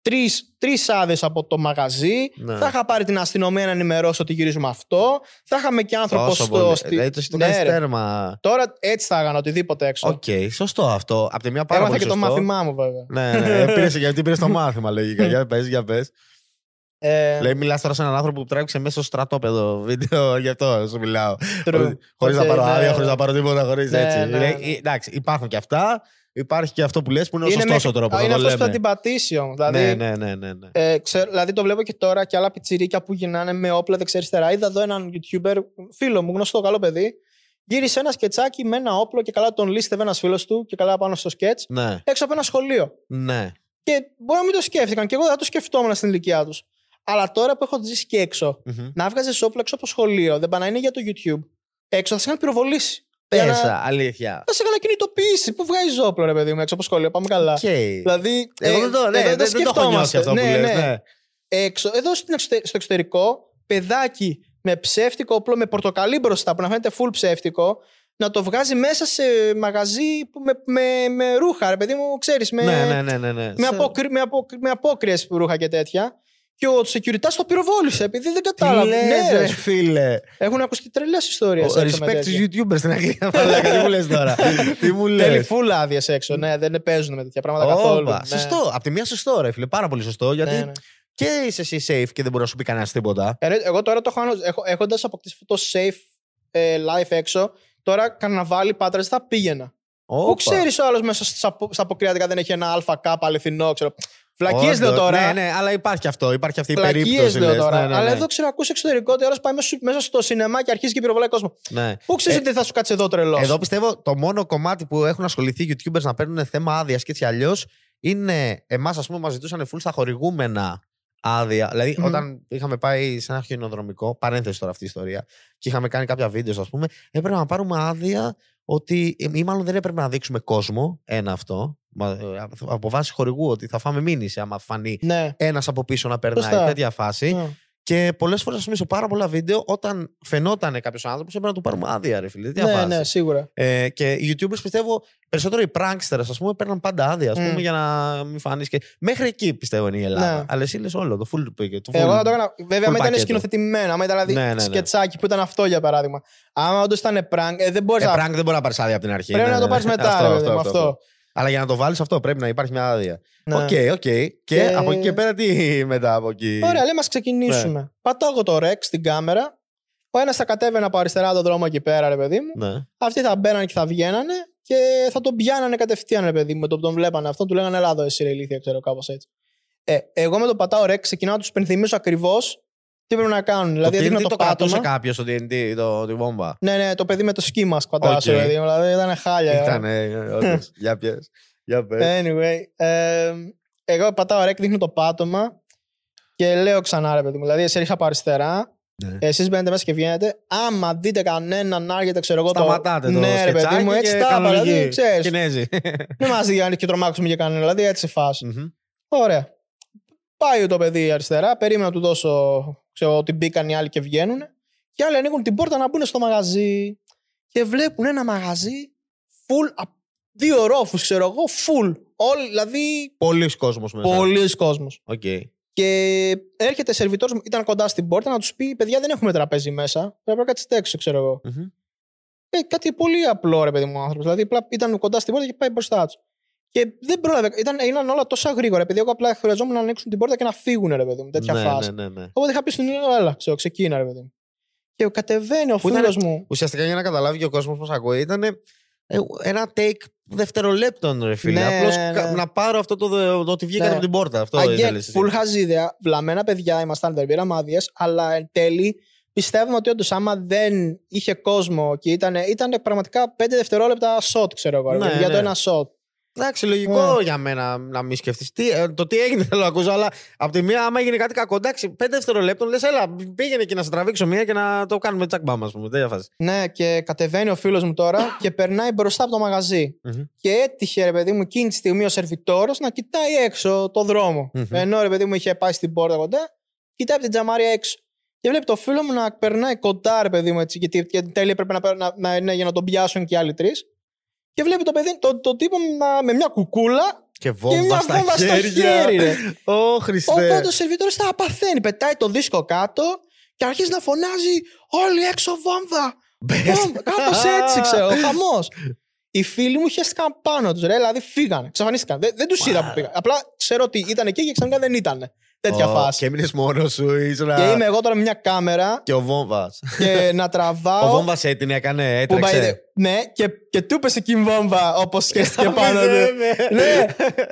τρεις τρεις άδειες από το μαγαζί. Ναι. Θα είχα πάρει την αστυνομία να ενημερώσω ότι γυρίζουμε αυτό. Θα είχαμε και άνθρωπο Τόσο στο. πολύ. στη- Δηλαδή το, το Ναι, κάνεις ρε. τέρμα. Τώρα έτσι θα έκανα οτιδήποτε έξω. Οκ, σωστό αυτό. Από τη μια πάρα Έμαθα πολύ και το σωστό. μάθημά μου, βέβαια. Ναι, ναι. Πήρες, γιατί πήρες το μάθημα, λογικά. για πες, για πες. Ε, Λέει, μιλάς τώρα σε έναν άνθρωπο που τράβηξε μέσα στο στρατόπεδο βίντεο, γι' αυτό σου μιλάω. true. Χωρίς να Οκ, πάρω ναι, άδεια, ναι. χωρίς να πάρω τίποτα, χωρίς Ναι, έτσι. ναι, Λέει, ναι. ε, εντάξει, υπάρχουν και αυτά. Υπάρχει και αυτό που λες που είναι ο Είναι σωστός με- ο τρόπος. Είναι αυτός που θα την πατήσει όμως. Δηλαδή, Ναι, ναι, ναι, ναι. ναι. Ε, ξέρω, δηλαδή το βλέπω και τώρα και άλλα πιτσιρίκια που γυρνάνε με όπλα δεξιά-αριστερά. Είδα εδώ έναν YouTuber, φίλο μου, γνωστό καλό παιδί. Γύρισε ένα σκετσάκι με ένα όπλο και καλά τον λήστευε ένας φίλος του και καλά πάνω στο σκετς Ναι, έξω από ένα σχολείο. ναι. Και μπορεί να μην το σκέφτηκαν και εγώ δεν θα το σκεφτόμουν στην ηλικία τους. Αλλά τώρα που έχω ζήσει και έξω, Μμμ. να βγάζεις όπλο έξω από σχολείο, δεν πάει να είναι για το YouTube. Έξω θα σε είχαν πυροβολήσει. Για να- Πες, αλήθεια. Θα σε έκανα κινητοποίηση. Πού βγάζεις όπλο, ρε παιδί μου, έξω από σχολείο. Πάμε καλά. Οκ. Δηλαδή. Εγώ ε, δεν το, ναι, εδώ δεν, δεν το έχω νιώσει αυτό που Ναι, λες, ναι. ναι. Έξω, εδώ στην εξωτε- στο εξωτερικό, παιδάκι με ψεύτικο όπλο, με πορτοκαλί μπροστά που να φαίνεται full ψεύτικο, να το βγάζει μέσα σε μαγαζί που με, με, με ρούχα, ρε παιδί μου, ξέρεις. Με, Ναι, ναι, ναι, ναι, ναι. με, Σε- απόκρι, με, απόκρι, με απόκριες ρούχα και τέτοια. Και ο security το πυροβόλησε επειδή δεν Τι κατάλαβε. λες, Ναι, ρε ρε. φίλε. Έχουν ακουστεί τρελές ιστορίες. Ο- Respect στους YouTubers στην Αγγλία. Μαλάκα, Τι μου λες τώρα. Τι μου Θέλει λες. full άδειες έξω. Ναι, δεν παίζουν με τέτοια πράγματα καθόλου. Όπα, Ναι. Σωστό. Απ' τη μία σωστό, ρε φίλε. Πάρα πολύ σωστό. Γιατί Ναι, ναι. και είσαι εσύ safe και δεν μπορεί να σου πει κανένας τίποτα. Ε, ρε, Εγώ τώρα το έχω, έχω έχοντας αποκτήσει αυτό το safe ε, life έξω, τώρα καρναβάλι πάτρες θα πήγαινα. Πού Όπα. ξέρεις ο άλλος μέσα στα, απο- στα αποκριάτικα δεν έχει ένα ΑΚ αληθινό, ξέρω. Φλακίε λέω Όντως, τώρα. Ναι, ναι, αλλά υπάρχει αυτό. Υπάρχει αυτή η Φλακίε περίπτωση. λέω λες. τώρα. Ναι, ναι, Αλλά ναι. εδώ ξέρω, ακού εξωτερικό ότι ο άλλος πάει μέσα, μέσα στο σινεμά και αρχίζει και πυροβολάει κόσμο. Ναι. Πού ξέρεις ότι θα σου κάτσει εδώ τρελός; Εδώ πιστεύω το μόνο κομμάτι που έχουν ασχοληθεί οι YouTubers να παίρνουν θέμα άδειας και έτσι αλλιώς είναι εμάς, ας πούμε, μας ζητούσαν full στα χορηγούμενα άδεια. Δηλαδή, Μμμ. όταν είχαμε πάει σε ένα χιονοδρομικό, παρένθεση τώρα αυτή η ιστορία, και είχαμε κάνει κάποια βίντεο, ας πούμε, έπρεπε να πάρουμε άδεια ότι. ή μάλλον δεν έπρεπε να δείξουμε κόσμο. Ένα αυτό. Μα- ε, Από βάση χορηγού, ότι θα φάμε μήνυση άμα φανεί Ναι. ένας από πίσω να περνάει. Σωστά. Τέτοια φάση. Ναι. Και πολλές φορές, ας πούμε, σε πάρα πολλά βίντεο, όταν φαινόταν κάποιος άνθρωπος, έπρεπε να του πάρουμε άδεια, ρε φίλε. Τέτοια Ναι, φάση. ναι, σίγουρα. Ε, και οι YouTubers πιστεύω περισσότερο οι pranksters, ας πούμε, παίρναν πάντα άδεια, ας πούμε, Μμ. για να μην φανείς. Και... Μέχρι εκεί πιστεύω είναι η Ελλάδα. Ναι. Αλλά εσύ λες όλο, το full. Το full Εγώ θα το έκανα. Βέβαια, άμα ήταν πακέτο. σκηνοθετημένο, άμα ήταν δηλαδή Ναι, ναι, ναι. σκετσάκι που ήταν αυτό για παράδειγμα. Άμα όντως ήταν prank, ε, δεν μπορείς Ε, να. prank δεν μπορεί να πάρεις άδεια από την αρχή. Πρέπει ναι, να το ναι. πάρεις μετά, Αυτό, ρε αυτό, παιδί μου, αυτό, αυτό. αυτό. Αλλά για να το βάλεις αυτό πρέπει να υπάρχει μια άδεια. Ναι. OK, OK. Και Και- από εκεί και πέρα τι μετά από εκεί; Ωραία, λέμε, ας ξεκινήσουμε. Ναι. Πατάω εγώ το rec στην κάμερα. Ο ένας θα κατέβαινε από αριστερά τον δρόμο εκεί πέρα, ρε παιδί μου. Ναι. Αυτοί θα μπαίνανε και θα βγαίνανε και θα τον πιάνανε κατευθείαν, ρε παιδί μου. Με το που τον βλέπανε αυτό, του λέγανε Ελλάδο, εσύ ρε ηλίθεια, ξέρω κάπως έτσι. Ε, εγώ με το πατάω Rex ξεκινάω να τους πενθυμίσω ακριβώς τι πρέπει να κάνουν. Δηλαδή, το δείχνω TNT το, το κρατούσε πάτωμα. κάποιο στο TNT, το, τη βόμβα. Ναι, ναι, το παιδί με το σκι μα πατάω, Οκ. ρε παιδί μου. Δηλαδή ήταν χάλια. Ήταν, όντως. Για πιες. Για πες. Anyway, ε, εγώ πατάω rec, δείχνω το πάτωμα και λέω ξανά ρε παιδί μου. Δηλαδή, εσύ ρίχνει από αριστερά, Ναι. εσείς μπαίνετε μέσα και βγαίνετε. Άμα δείτε κανέναν να έρχεται, ξέρω εγώ. Σταματάτε το Ναι, ρε παιδί σκετσάκι μου, έτσι και τα είπα. κανονική. Δηλαδή, ξέρεις, Κινέζοι. μην μας δει και τρομάξουμε για κανένα. Δηλαδή, έτσι σε φάση. Μμμ. Ωραία. Πάει το παιδί αριστερά, περίμενα να του δώσω ξέρω, ότι μπήκαν οι άλλοι και βγαίνουν. Και οι άλλοι ανοίγουν την πόρτα να μπουν στο μαγαζί. Και βλέπουν ένα μαγαζί full, α, δύο ρόφους, ξέρω εγώ, full. Όλοι, δηλαδή, Πολλοί κόσμος μέσα. πολλοί κόσμος. Οκ. Και έρχεται σερβιτόρος, μου, ήταν κοντά στην πόρτα, να τους πει: Παιδιά, δεν έχουμε τραπέζι μέσα. Πρέπει να κάτσετε έξω, ξέρω εγώ. Μμμ. Ε, κάτι πολύ απλό, ρε παιδί μου, ο άνθρωπος. Δηλαδή, απλά ήταν κοντά στην πόρτα και πάει μπροστά τους. Και δεν πρόλαβε. Ήταν, έγιναν όλα τόσα γρήγορα. Επειδή εγώ απλά χρειαζόμουν να ανοίξουν την πόρτα και να φύγουν, ρε παιδί μου. Τέτοια ναι, φάση. ναι, ναι, ναι. Οπότε είχα πει στον ήλιο, έλα, ξέρω, ξεκίνα, ρε παιδί μου. Και κατεβαίνει ο Που ήταν- φίλο μου. Ουσιαστικά για να καταλάβει και ο κόσμος που μα ακούει, ήταν ε, ένα take δευτερολέπτων, ρε φίλε. Ναι, Απλώς ναι, κα- ναι. να πάρω αυτό το, δε- το ότι βγήκατε Ναι. από την πόρτα. Αυτό Again, ήθελες εσύ. full χαζίδια. Βλαμμένα παιδιά ήμασταν, δεν πήραμε άδειε, αλλά εν τέλει πιστεύουμε ότι όντως άμα δεν είχε κόσμο και ήταν, ήταν πραγματικά 5 δευτερόλεπτα shot, ξέρω εγώ. ρε Ναι, παιδί, για το ναι. ένα shot. Εντάξει, λογικό Ναι. για μένα να μην σκεφτείς. το τι έγινε θέλω να ακούσω, αλλά από τη μία, άμα έγινε κάτι κακό, εντάξει, πέντε δευτερολέπτων λες, έλα, πήγαινε και να σε τραβήξω μία και να το κάνουμε τσακμπάμ, ας πούμε. Τέτοια φάση. Ναι, και κατεβαίνει ο φίλος μου τώρα και περνάει μπροστά από το μαγαζί. Μμμ. Και έτυχε, ρε παιδί μου, εκείνη τη στιγμή ο σερβιτόρος να κοιτάει έξω το δρόμο. Μμμ. Ενώ, ρε παιδί μου, είχε πάει στην πόρτα κοντά, κοιτάει από την τζαμάρια έξω. Και βλέπει το φίλο μου να περνάει κοντά, ρε παιδί μου, έτσι, γιατί, γιατί εν τέλει έπρεπε να, πε- να, να είναι για να τον πιάσουν και οι άλλοι τρεις. Και βλέπει το παιδί, το, το τύπο με, με μια κουκούλα Και και βόμβα μια στα βόμβα στο χέρια. χέρι, ρε. Ω, Χριστέ. Οπότε ο σερβιτόρο τα παθαίνει. Πετάει το δίσκο κάτω και αρχίζει να φωνάζει Όλοι έξω βόμβα! Κάπως έτσι, ξέρω, χαμός. Οι φίλοι μου χαίστηκαν πάνω τους, ρε. Δηλαδή φύγανε, εξαφανίστηκαν. Δεν, δεν τους είδα που πήγαν. Απλά ξέρω ότι ήταν εκεί και ξαφνικά δεν ήταν. Τέτοια Ω, φάση. Και έμεινες μόνος σου, ήσουν. Και είμαι εγώ τώρα με μια κάμερα Και ο Βόμβας. και να Ο τραβάω. Βόμβας την έκανε, που πάει- έτρεξε. ναι, και, και του έπεσε εκεί η βόμβα όπω σχέστηκε πάνω Ναι, του. ναι. ναι,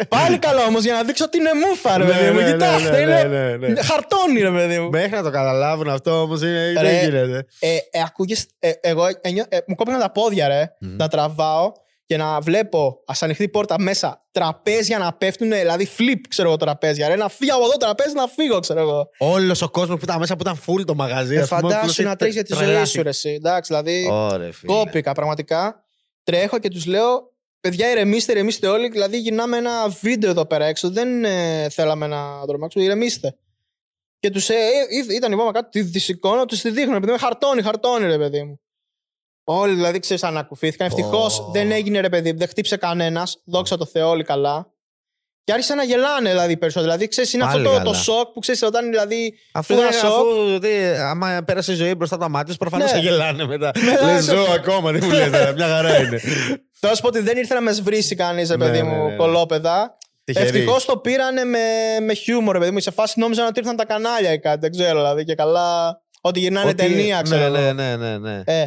πάλι καλό όμως για να δείξω ότι είναι μούφα, ρε Ναι, παιδί μου. ναι, ναι, Κοιτάξτε, ναι, είναι ναι, ναι, ναι. χαρτόνι, ρε παιδί μου. Μέχρι να το καταλάβουν αυτό όμως δεν Ρε, γίνεται. ε, ε, ακούγες, ε, εγώ ένιω- ε, μου κόπηκαν τα πόδια, ρε, Μμμ. να τραβάω και να βλέπω ας ανοιχτεί η πόρτα μέσα τραπέζια να πέφτουν, δηλαδή flip, ξέρω εγώ, τραπέζια. Ρε, να φύγω από εδώ τραπέζι, να φύγω, ξέρω εγώ. Όλος ο κόσμος που ήταν μέσα που ήταν full το μαγαζί. Ε, ας πούμε, φαντάσου απλώς να τρέχεις για τη ζωή τρελάθηκε. σου, ρε, εσύ. Εντάξει, δηλαδή. Ωρε, φίλε. Κόπηκα πραγματικά. Τρέχω και τους λέω, παιδιά, ηρεμήστε, ηρεμήστε όλοι. Δηλαδή, γυρνάμε ένα βίντεο εδώ πέρα έξω. Δεν ε, θέλαμε να τρομάξουμε, ηρεμήστε. Και τους ε, ε, ήταν η βόμβα κάτω, τη δυσικώνω, τους τη δείχνω. Επειδή είμαι χαρτόνι, χαρτόνι, ρε παιδί μου. Όλοι δηλαδή ξέρεις, ανακουφήθηκαν. Ευτυχώς Ω. δεν έγινε ρε παιδί, δεν χτύπησε κανένας. Δόξα τω Θεώ, όλοι καλά. Και άρχισαν να γελάνε δηλαδή περισσότερο. Δηλαδή, ξέρεις, είναι Πάλι αυτό το, το καλά. σοκ που ξέρεις όταν δηλαδή. Αφού, Του είναι, ένα σοκ. αφού τι, άμα πέρασε η ζωή μπροστά από τα μάτια, προφανώς Ναι. θα γελάνε μετά. Μετά Λες, σε- ζω ακόμα, τι μου λες, μια χαρά είναι. Θα σου πω ότι δεν ήρθε να με σβρίσει κανείς, ρε Ναι, παιδί ναι, μου, ναι, ναι. κολόπεδα. Τυχερή. Ευτυχώς το πήρανε με, με χιούμορ, ρε παιδί μου. Σε φάση νόμιζαν ότι ήρθαν τα κανάλια ή κάτι. Δεν ξέρω, δηλαδή. Και καλά. Ότι γυρνάνε Ότι- ταινία, ξέρω. Ναι, εγώ. ναι, ναι, ναι. ναι. Ε,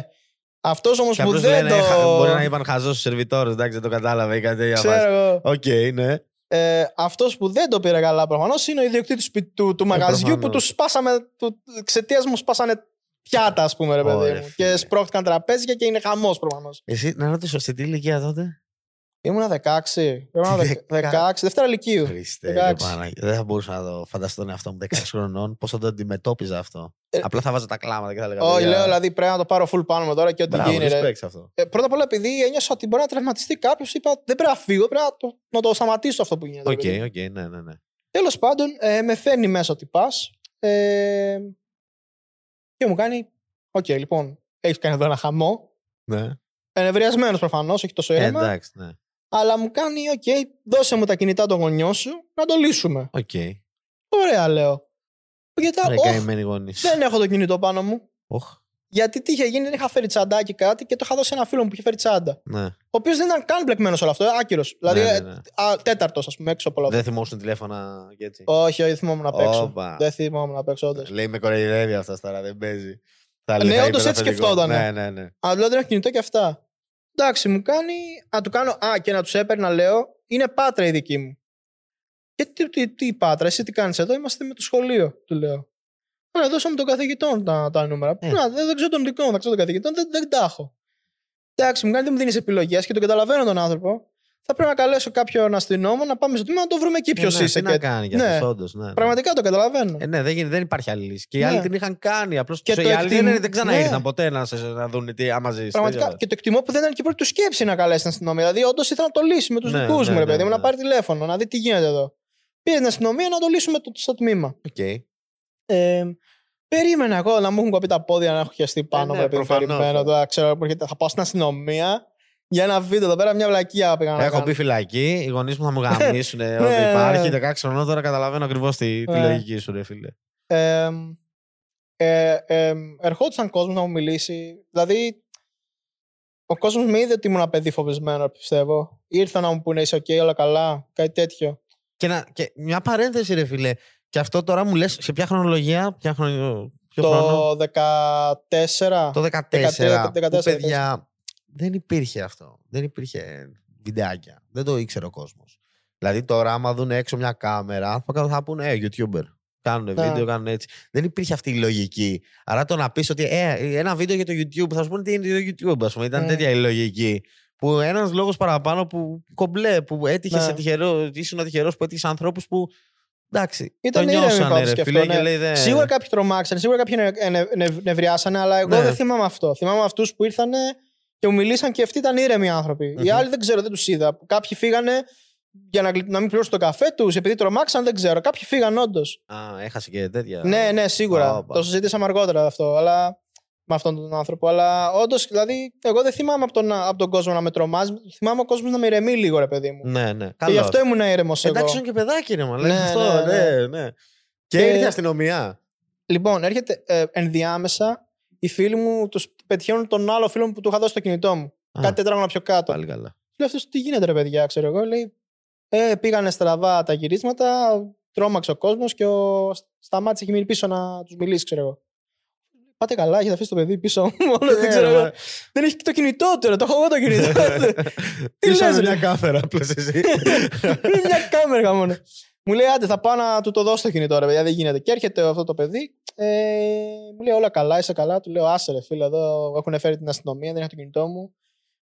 αυτός όμως Και που απλώς δεν λένε, το. «Χα- Μπορεί να είπαν χαζός ο σερβιτόρος, εντάξει, δεν το κατάλαβε ή κάτι τέτοια φάση. Ξέρω εγώ. Οκ, ναι. Ε, αυτός που δεν το πήρε καλά προφανώς είναι ο ιδιοκτήτης του, του, του μαγαζιού που προφανώς. τους σπάσαμε. Του, εξαιτίας μου σπάσανε πιάτα, ας πούμε, ρε παιδί Ωραία, μου. φίλε. Και σπρώχτηκαν τραπέζια και είναι χαμός προφανώς. Εσύ, να ρωτήσω, σε τι ηλικία τότε; Ήμουνα 16. Πρέπει να Τι είμαι 16. Δευτέρα Λυκείου. Χριστέ, 16. ρε Παναγία. δεν θα μπορούσα να το φανταστώ τον εαυτό μου 16 χρονών. Πώς θα το αντιμετώπιζα αυτό. Ε, Απλά θα βάζω τα κλάματα και θα έλεγα. Όχι, παιδιά, λέω δηλαδή πρέπει να το πάρω full πάνω μου τώρα και ό,τι Μπράβο, γίνει. ρε. respect σε αυτό. Ε, πρώτα απ' όλα, επειδή ένιωσα ότι μπορεί να τραυματιστεί κάποιος, είπα δεν πρέπει να φύγω, πρέπει να το, να το σταματήσω αυτό που γίνεται. OK, OK, ναι, ναι, ναι. Τέλος πάντων, ε, με φέρνει μέσα ότι πας. Ε, και μου κάνει. Οκ, λοιπόν, έχεις κάνει εδώ ένα χαμό. ναι. Εκνευρισμένος προφανώς, όχι τόσο Ε, ήρεμα. εντάξει, ναι. Αλλά μου κάνει, οκ, δώσε μου τα κινητά των γονιών σου να το λύσουμε. Οκ. Ωραία, λέω. Γιατί Ρε όχι, καημένοι γονεί. δεν έχω το κινητό πάνω μου. Γιατί τι είχε γίνει, δεν είχα φέρει τσαντάκι κάτι και το είχα δώσει σε ένα φίλο μου που είχε φέρει τσάντα. Ναι. Ο οποίος δεν ήταν καν μπλεκμένος σε όλο αυτό, άκυρος. Δηλαδή, ναι, ναι, ναι. τέταρτος, ας πούμε, έξω από όλα αυτά. Δεν θυμόσουν τηλέφωνα και έτσι. Όχι, όχι, δεν θυμόμουν να παίξω. Όπα. Δεν θυμόμουν να παίξω, όντως. Λέει με κοροϊδεύει αυτός τώρα, δεν παίζει. Θα Ναι, λέει, θα όντως είπε έτσι το αφεντικό. σκεφτότανε. Ναι, ναι, ναι. Αλλά δηλαδή δεν έχω κινητό και αυτά. Εντάξει, μου κάνει. Α, του κάνω. Α, και να τους έπαιρνα, λέω. Είναι πάτρα η δική μου. Και τι, τι, τι πάτρα, εσύ τι κάνεις εδώ, είμαστε με το σχολείο, του λέω. Α, δώσαμε των καθηγητών τα, τα νούμερα. Ε. Να, δεν, δεν ξέρω των δικών μου, θα ξέρω των καθηγητών, δεν, δεν τα έχω. Εντάξει, μου κάνει, δεν μου δίνεις επιλογές και τον καταλαβαίνω τον άνθρωπο. Θα πρέπει να καλέσω κάποιον αστυνόμο να πάμε στο τμήμα να το βρούμε εκεί ποιος Ε, ναι, είσαι. Τι να και... κάνει για Ναι. αυτό, όντως, ναι, ναι. Πραγματικά το καταλαβαίνω. Ε, ναι, δεν, γίνει- δεν υπάρχει άλλη λύση. Και οι Ναι. άλλοι την είχαν κάνει. Απλώς Και οι το άλλοι εκτιμ- δεν, δεν ξαναήρθαν ναι. ποτέ να, σε, να δουν τι άμα ζεις. Πραγματικά. τέτοιο. Και το εκτιμώ που δεν ήταν και η πρώτη του σκέψη να καλέσει την αστυνομία. Δηλαδή, όντως ήθελα να το λύσει με τους Ναι, δικούς ναι, μου, ρε ναι, παιδί μου, ναι. να πάρει τηλέφωνο, να δει τι γίνεται εδώ. Πήρε την αστυνομία να το λύσουμε το, στο τμήμα. Οκ. Ε, περίμενα εγώ να μου έχουν κοπεί τα πόδια να έχω χιαστεί πάνω. ναι, μου, επειδή προφανώς, περιμένω ε. τώρα, ξέρω που έρχεται, θα πάω στην αστυνομία για ένα βίντεο εδώ πέρα, μια βλακία πήγα να Έχω κάνω. μπει φυλακή, οι γονείς μου θα μου γαμίσουν ε, ότι Ναι, υπάρχει. ναι. 16 χρονών τώρα καταλαβαίνω ακριβώς τη, τη Ναι. λογική σου, ρε φίλε. Ε, ε, ε, ερχόντουσαν κόσμος να μου μιλήσει. Δηλαδή, ο κόσμος με είδε ότι ήμουν ένα παιδί φοβισμένο, πιστεύω. Ήρθα να μου πούνε είσαι οκ, όλα καλά, κάτι τέτοιο. Και, να, και μια παρένθεση, ρε φίλε. Και αυτό τώρα μου λες σε ποια χρονολογία, ποια χρονο, ποιο χρόνο; Το 14. Το 14. 14, που, παιδιά, δεν υπήρχε αυτό. Δεν υπήρχε βιντεάκια. Δεν το ήξερε ο κόσμος. Δηλαδή τώρα, άμα δουν έξω μια κάμερα, θα, θα πούνε Ε, YouTuber. Κάνουν Ναι. βίντεο, κάνουν έτσι. Δεν υπήρχε αυτή η λογική. Άρα το να πεις ότι ε, ένα βίντεο για το YouTube, θα σου πούνε τι είναι το YouTube, ας πούμε. Ήταν Mm. τέτοια η λογική. Που ένας λόγος παραπάνω που κομπλέ, που έτυχες Ναι. σε τυχερό, ήσουν τυχερό που έτυχες ανθρώπους που. Εντάξει, Ήταν το ήρεμοι νιώσανε, πάντως ρε και φίλε, αυτό, και ναι. λέει, δεν- Σίγουρα κάποιοι τρομάξανε, σίγουρα κάποιοι νε, νε, νε, νευριάσανε, αλλά εγώ Ναι. δεν θυμάμαι αυτό. Θυμάμαι αυτούς που ήρθαν και μου μιλήσαν και αυτοί ήταν ήρεμοι άνθρωποι. Οι Μμμ. άλλοι δεν ξέρω, δεν τους είδα. Κάποιοι φύγανε για να, γλυ- να μην πληρώσουν το καφέ τους, επειδή τρομάξαν, δεν ξέρω. Κάποιοι φύγαν όντως. Α, έχασε και τέτοια. Ναι, ναι, σίγουρα. Όπα. Το συζήτησαμε αργότερα αυτό, αλλά με αυτόν τον άνθρωπο. Αλλά όντως, δηλαδή, εγώ δεν θυμάμαι από τον, από τον κόσμο να με τρομάζει. Θυμάμαι ο κόσμος να με ηρεμεί λίγο, ρε παιδί μου. Ναι, ναι. Και Καλό. γι' αυτό ήμουν ήρεμο εγώ. Εντάξει, είναι και παιδάκι, ρε, μα. λες Ναι, αυτό, ναι, ναι. ναι, ναι. Και, Και- ήρθε η αστυνομία. Λοιπόν, έρχεται ε, ενδιάμεσα οι φίλοι μου τους πετυχαίνουν τον άλλο φίλο μου που του είχα δώσει το κινητό μου. Α. Κάτι τετράγωνα πιο κάτω. Πάλι καλά. Λέω αυτός τι γίνεται, ρε παιδιά, ξέρω εγώ. Λέει, ε, πήγανε στραβά τα γυρίσματα, τρόμαξε ο κόσμος και ο... σταμάτησε και μείνει πίσω να τους μιλήσει, ξέρω εγώ. Πάτε καλά, έχετε αφήσει το παιδί πίσω μόνο, δεν ξέρω Ναι, εγώ. μα- Δεν έχει και το κινητό του, ρε, το έχω εγώ το κινητό του. Τι Πίσω λες, με ρε; μια κάμερα, απλώς εσύ. Είναι μια κάμερα μόνο. Μου λέει, άντε, θα πάω να του το δώσω το κινητό, ρε παιδιά, δεν γίνεται. Και έρχεται αυτό το παιδί, ε, μου λέει, όλα καλά, είσαι καλά. Του λέω, άσε ρε φίλε, εδώ έχουν φέρει την αστυνομία, δεν έχω το κινητό μου.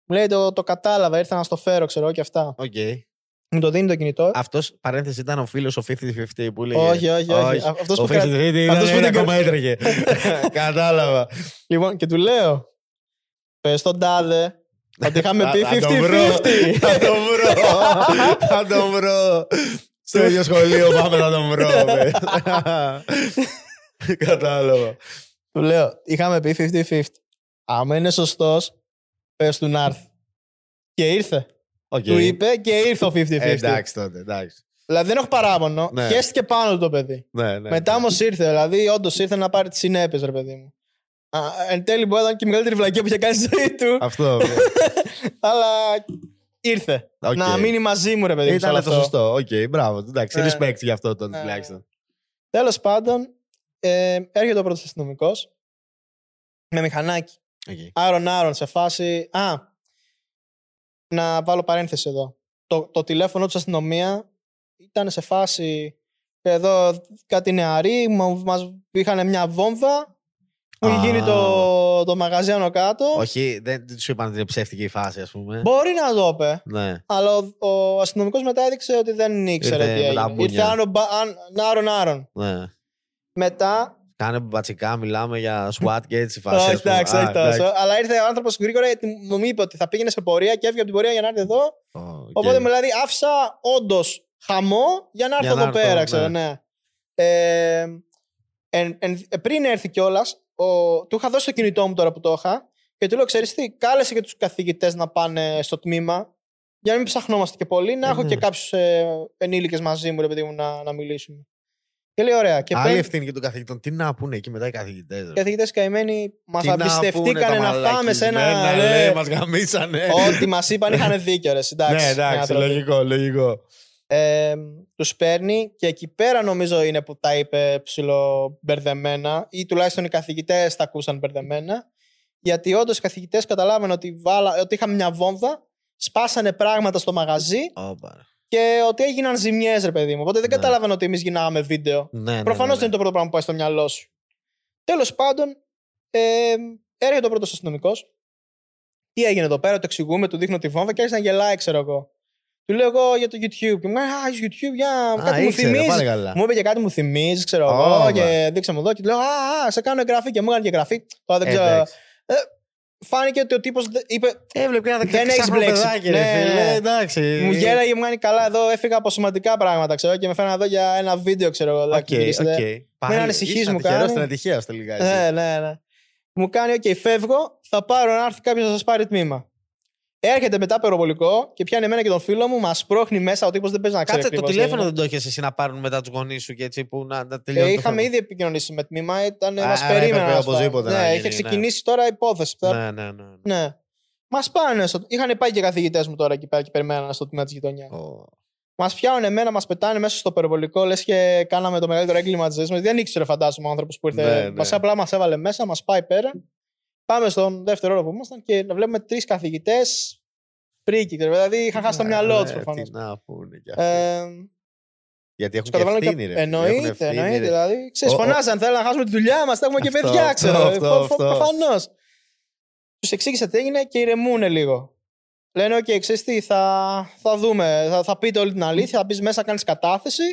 Μου λέει, το, το κατάλαβα, ήρθα να στο φέρω, ξέρω εγώ και αυτά. Οκ. Μου το δίνει το κινητό. Αυτός, παρένθεση, ήταν ο φίλος ο 50-50 που λέγε. όχι, όχι, όχι. Α- Αυτός ο που 50-50 κρα- ήταν αυτός που ένα την κρα- ακόμα έτρεχε. Κατάλαβα. Λοιπόν, και του λέω, πες τον τάδε, ότι είχαμε πει Θα- θα τον βρω. 50-50. Θα τον βρω. Θα τον βρω. Στο ίδιο σχολείο πάμε να τον βρω. παι. Κατάλαβα. Του λέω, είχαμε πει 50-50. Άμα είναι σωστός, πες του να έρθει. Και ήρθε. Οκ. Του είπε και ήρθε ο 50-50. Ε, Εντάξει τότε, εντάξει. Δηλαδή δεν έχω παράπονο. Ναι. Χέστηκε πάνω του το παιδί. Ναι, ναι. Μετά όμως ήρθε, δηλαδή όντως ήρθε να πάρει τις συνέπειες, ρε παιδί μου. Α, εν τέλει μπορεί να ήταν και η μεγαλύτερη βλακεία που είχε κάνει στη ζωή του. Αυτό. ναι. αλλά ήρθε. Οκ. Να μείνει μαζί μου, ρε παιδί μου. σε Ήταν όλο το αυτό. σωστό. Οκ, μπράβο. Εντάξει, Ναι. respect για αυτό τον Ναι. τουλάχιστον. Τέλος πάντων, ε, έρχεται ο πρώτος αστυνομικός με μηχανάκι. Οκ. Άρον-άρον σε φάση. Α, να βάλω παρένθεση εδώ. Το, το τηλέφωνο του αστυνομία ήταν σε φάση. Εδώ κάτι νεαροί μα είχαν μια βόμβα. Που είχε Α. γίνει το, το μαγαζί άνω κάτω. Όχι, δεν δεν σου είπαν ότι είναι ψεύτικη η φάση, ας πούμε. Μπορεί να το είπε. Ναι. Αλλά ο, ο αστυνομικός μετά έδειξε ότι δεν ήξερε Ήρθε τι με τα έγινε. μπουνιά. Ήρθε άνω, μπα- αν- άρον-άρον. ναι. Μετά Κάνε μπατσικά, μιλάμε για SWAT και έτσι φάση. Όχι, ας πούμε. εντάξει, Α, όχι τόσο. εντάξει. Αλλά ήρθε ο άνθρωπος γρήγορα γιατί μου είπε ότι θα πήγαινε σε πορεία και έφυγε από την πορεία για να έρθει εδώ. Ω, οκ. Οπότε δηλαδή άφησα όντως χαμό για να έρθω Για να εδώ έρθω, πέρα, ναι. ξέρω, ναι. Ε, εν- εν- ε, πριν έρθει κιόλας, του είχα δώσει το κινητό μου τώρα που το είχα και του λέω: Ξέρεις τι, κάλεσε και τους καθηγητές να πάνε στο τμήμα για να μην ψαχνόμαστε και πολύ, να Ε, έχω ναι. και κάποιους ε, ενήλικες μαζί μου, ρε παιδί μου, να, να μιλήσουμε. Και λέει: Ωραία. Και Άλλη παίρνει- ευθύνη και των καθηγητών. Τι να πούνε εκεί μετά οι καθηγητές. οι καθηγητές καημένοι μας Τι να εμπιστευτήκανε πούνε τα να φάμε σε ένα. μαλακισμένα, ναι, ναι, μας γαμίσανε. Ό,τι μας είπαν είχαν δίκιο, ρε. Εντάξει, Ναι, εντάξει, άνθρωποι. λογικό, λογικό. Ε, τους παίρνει και εκεί πέρα νομίζω είναι που τα είπε ψιλομπερδεμένα ή τουλάχιστον οι καθηγητές τα ακούσαν μπερδεμένα. Γιατί όντως οι καθηγητές καταλάβαιναν ότι, βάλα, ότι είχαμε μια βόμβα, σπάσανε πράγματα στο μαγαζί Όπα. και ότι έγιναν ζημιές, ρε παιδί μου. Οπότε δεν Ναι. καταλάβαιναν ότι εμείς γινάγαμε βίντεο. Ναι, ναι, Προφανώς ναι, δεν είναι το πρώτο πράγμα που πάει στο μυαλό σου. Τέλος πάντων, ε, έρχεται ο πρώτος αστυνομικός. Τι έγινε εδώ πέρα, το εξηγούμε, του δείχνω τη βόμβα και άρχισε να γελάει, ξέρω εγώ. Του λέω εγώ για το YouTube. Και μου λέει Α, έχεις YouTube, για Α, κάτι μου ήξερε, θυμίζεις. πάλι καλά. Μου είπε και κάτι μου θυμίζεις, ξέρω Ω, εγώ. μα. Και δείξα μου εδώ και του λέω Α, α, σε κάνω εγγραφή. Και μου έκανε και εγγραφή. Τώρα δεν ξέρω. Εντάξει. Φάνηκε ότι ο τύπος είπε. Έβλεπε ένα Δεν έχεις 16χρονο μπλέξει. παιδάκι, ρε Ναι, φίλε. ναι. Εντάξει. Μου γέλαγε, μου κάνει καλά εδώ. Έφυγα από σημαντικά πράγματα, ξέρω και με φέρνα εδώ για ένα βίντεο, ξέρω εγώ. Οκ, να μιλήσετε. οκ. Πάλι ανησυχείς, ήσουν μου τυχερός κάνει. στην ατυχία σου τελικά. εσύ. Ναι, ναι, ναι. Μου κάνει, οκ, φεύγω, θα πάρω να έρθει κάποιος να σας πάρει τμήμα. Έρχεται μετά περοβολικό και πιάνει εμένα και τον φίλο μου, μας πρόχνει μέσα. Ο τύπος δεν παίζει να ξέρει. Κάτσε, το ακριβώς τι τηλέφωνο έγινε. δεν το είχε εσύ να πάρουν μετά τους γονείς σου και έτσι που να, να Ε, τελειώνει. το είχαμε θέμα. ήδη επικοινωνήσει με τμήμα, ήταν, Α, μας άρα περίμεναν. έπρεπε ας πούμε. οπωσδήποτε να Ναι, γίνει, είχε ναι. ξεκινήσει τώρα υπόθεση. Ναι, ναι, ναι. ναι. ναι. Μας πάνε. Στο... Είχαν πάει και καθηγητές μου τώρα εκεί πέρα και περιμέναν στο τμήμα της γειτονιάς. Ω. Μας πιάνουν εμένα, μας πετάνε μέσα στο περιβολικό, λες και κάναμε το μεγαλύτερο έγκλημα της ζωής μας. Δεν ήξερε, φαντάζομαι, ο άνθρωπος που ήρθε. Ναι, ναι. Μας απλά μας έβαλε μέσα, μας πάει πέρα. Πάμε στον δεύτερο όρο που ήμασταν και να βλέπουμε τρεις καθηγητές φρίκι. Δηλαδή είχαν χάσει το Ναι, μυαλό τους ναι, προφανώς. Τι να πούνε κι αυτοί. Ε, Γιατί έχουν τους και καταβάλουν ευθύνη, και... ρε. φίλε. Έχουν Εννοείται, ευθύνη, εννοείται. ρε. Δηλαδή, ξέρεις, Ο- ο- φωνάζαν, θέλουν να χάσουμε τη δουλειά μας, θα έχουμε και Αυτό, παιδιά, αυτό, ξέρω. αυτό, αυτό. Προφανώς. Τους εξήγησε τι έγινε και ηρεμούν λίγο. Λένε, OK, ξέρεις τι, θα, θα δούμε. Θα, θα πείτε όλη την αλήθεια, θα μπεις μέσα, κάνεις κατάθεση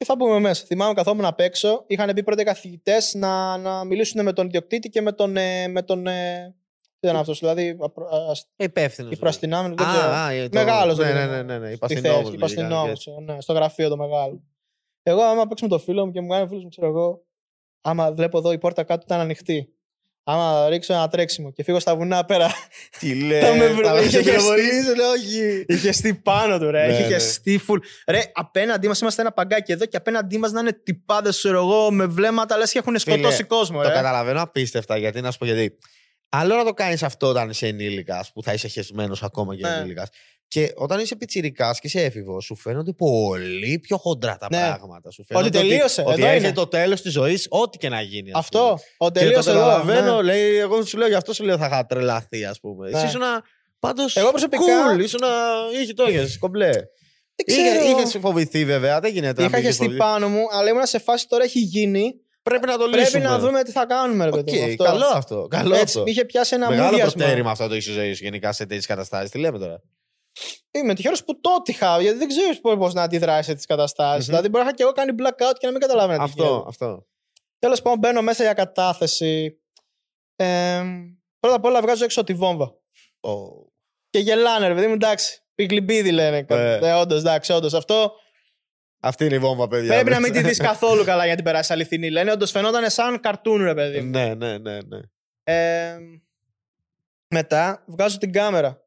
και θα μπούμε μέσα. Θυμάμαι καθόμουν απ' έξω. Είχαν μπει πρώτα καθηγητές να, να μιλήσουν με τον ιδιοκτήτη και με τον. ε, με τον ε, τι ήταν αυτός, δηλαδή. απρο- α- Υπεύθυνος. Η προαστινάμενο. δεν Α, ξέρω. α, ε, το- Μεγάλος, Ναι, δηλαδή, ναι, ναι, ναι, ναι. Στη Υπαστινόμος θέση, λέγανε υπαστινόμος, και- ναι, στο γραφείο το μεγάλο. Εγώ, άμα παίξω με το φίλο μου και μου κάνει φίλος μου, ξέρω εγώ, άμα βλέπω εδώ η πόρτα κάτω ήταν ανοιχτή. Άμα ρίξω ένα τρέξιμο και φύγω στα βουνά πέρα. Τι λέει. Θα με βρω- Θα με είχε πυροβολήσει, λέω όχι. είχε στεί πάνω του, ρε. Ναι, είχε ναι. στεί full. Ρε, απέναντί μας είμαστε ένα παγκάκι εδώ και απέναντί μας να είναι τυπάδες, ξέρω εγώ, με βλέμματα λες και έχουν Φίλε, σκοτώσει κόσμο, Το ρε. καταλαβαίνω απίστευτα γιατί να σου πω γιατί. Άλλο να το κάνεις αυτό όταν είσαι ενήλικας, που θα είσαι χεσμένος ακόμα και Ναι. ενήλικας. Και όταν είσαι πιτσιρικάς και είσαι έφηβος, σου φαίνονται πολύ πιο χοντρά τα Ναι. πράγματα. Σου φαίνονται τελείωσε, Ότι, ότι εδώ έρχεται είναι. το τέλος της ζωής, ό,τι και να γίνει. ας πούμε. Αυτό. Ο Και το τελείωσε εδώ. καταλαβαίνω, ναι. λέει, εγώ σου λέω, γι' αυτό σου λέω θα είχα τρελαθεί, ας πούμε. Ναι. Εσύ ήσουν πάντως. Εγώ προσωπικά- Cool, ήσουν. Είχε το είχες, κομπλέ. Δεν ξέρω. Είχε είχες φοβηθεί βέβαια, δεν γίνεται να Είχα μην είχες χεστεί φοβηθεί. πάνω μου, αλλά ήμουν σε φάση τώρα έχει γίνει. Πρέπει να το λύσουμε. Πρέπει να δούμε τι θα κάνουμε, ρε Οκ, παιδί μου. αυτό. καλό αυτό. Καλό Έτσι, αυτό. είχε πιάσει ένα Μεγάλο μούδιασμα. προτέρημα αυτό το έχει ζωής σου γενικά σε τέτοιες καταστάσεις. Τι λέμε τώρα; Είμαι τυχερός που το έτυχα, γιατί δεν ξέρω πώ να αντιδράσει σε τις καταστάσεις. Μμμ. Δηλαδή, μπορεί να είχα και εγώ κάνει blackout και να μην καταλάβαινα τι Αυτό, αυτό. Τέλος πάντων, μπαίνω μέσα για κατάθεση. Ε, πρώτα απ' όλα βγάζω έξω τη βόμβα. Ο... Και γελάνε, ρε παιδί μου, εντάξει. Πιγκλιμπίδι λένε. Ε. Ε, όντως, εντάξει, όντως. Αυτό Αυτή είναι η βόμβα, παιδιά. πρέπει να μην τη δεις καθόλου καλά για να την περάσεις αληθινή. Λένε, όντως φαινόταν σαν καρτούν, ρε παιδί μου. ναι, ναι, ναι, ναι. Ε, μετά βγάζω την κάμερα.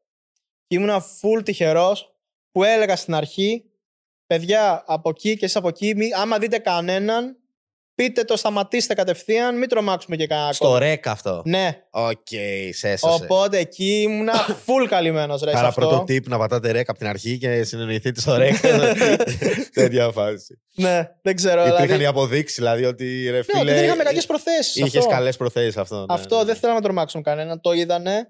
Και ήμουνα full τυχερός που έλεγα στην αρχή παιδιά από εκεί και εσείς από εκεί, μη, άμα δείτε κανέναν, πείτε το, σταματήστε κατευθείαν, μην τρομάξουμε και κανένα Στο rec αυτό. Ναι. Οκ, σε έσωσε. Οπότε εκεί ήμουνα full καλυμμένος ρε. σε Άρα αυτό. πρώτο tip να πατάτε rec από την αρχή και συνεννοηθείτε στο rec. Τέτοια φάση. Ναι, δεν ξέρω. Υπήρχαν δηλαδή, οι αποδείξεις, δηλαδή ότι ρε ναι, ότι φίλε. δεν είχαμε κακές προθέσεις. Είχες καλές προθέσεις αυτό. ναι, Αυτό ναι. δεν θέλαμε να τρομάξουν κανέναν. Το είδανε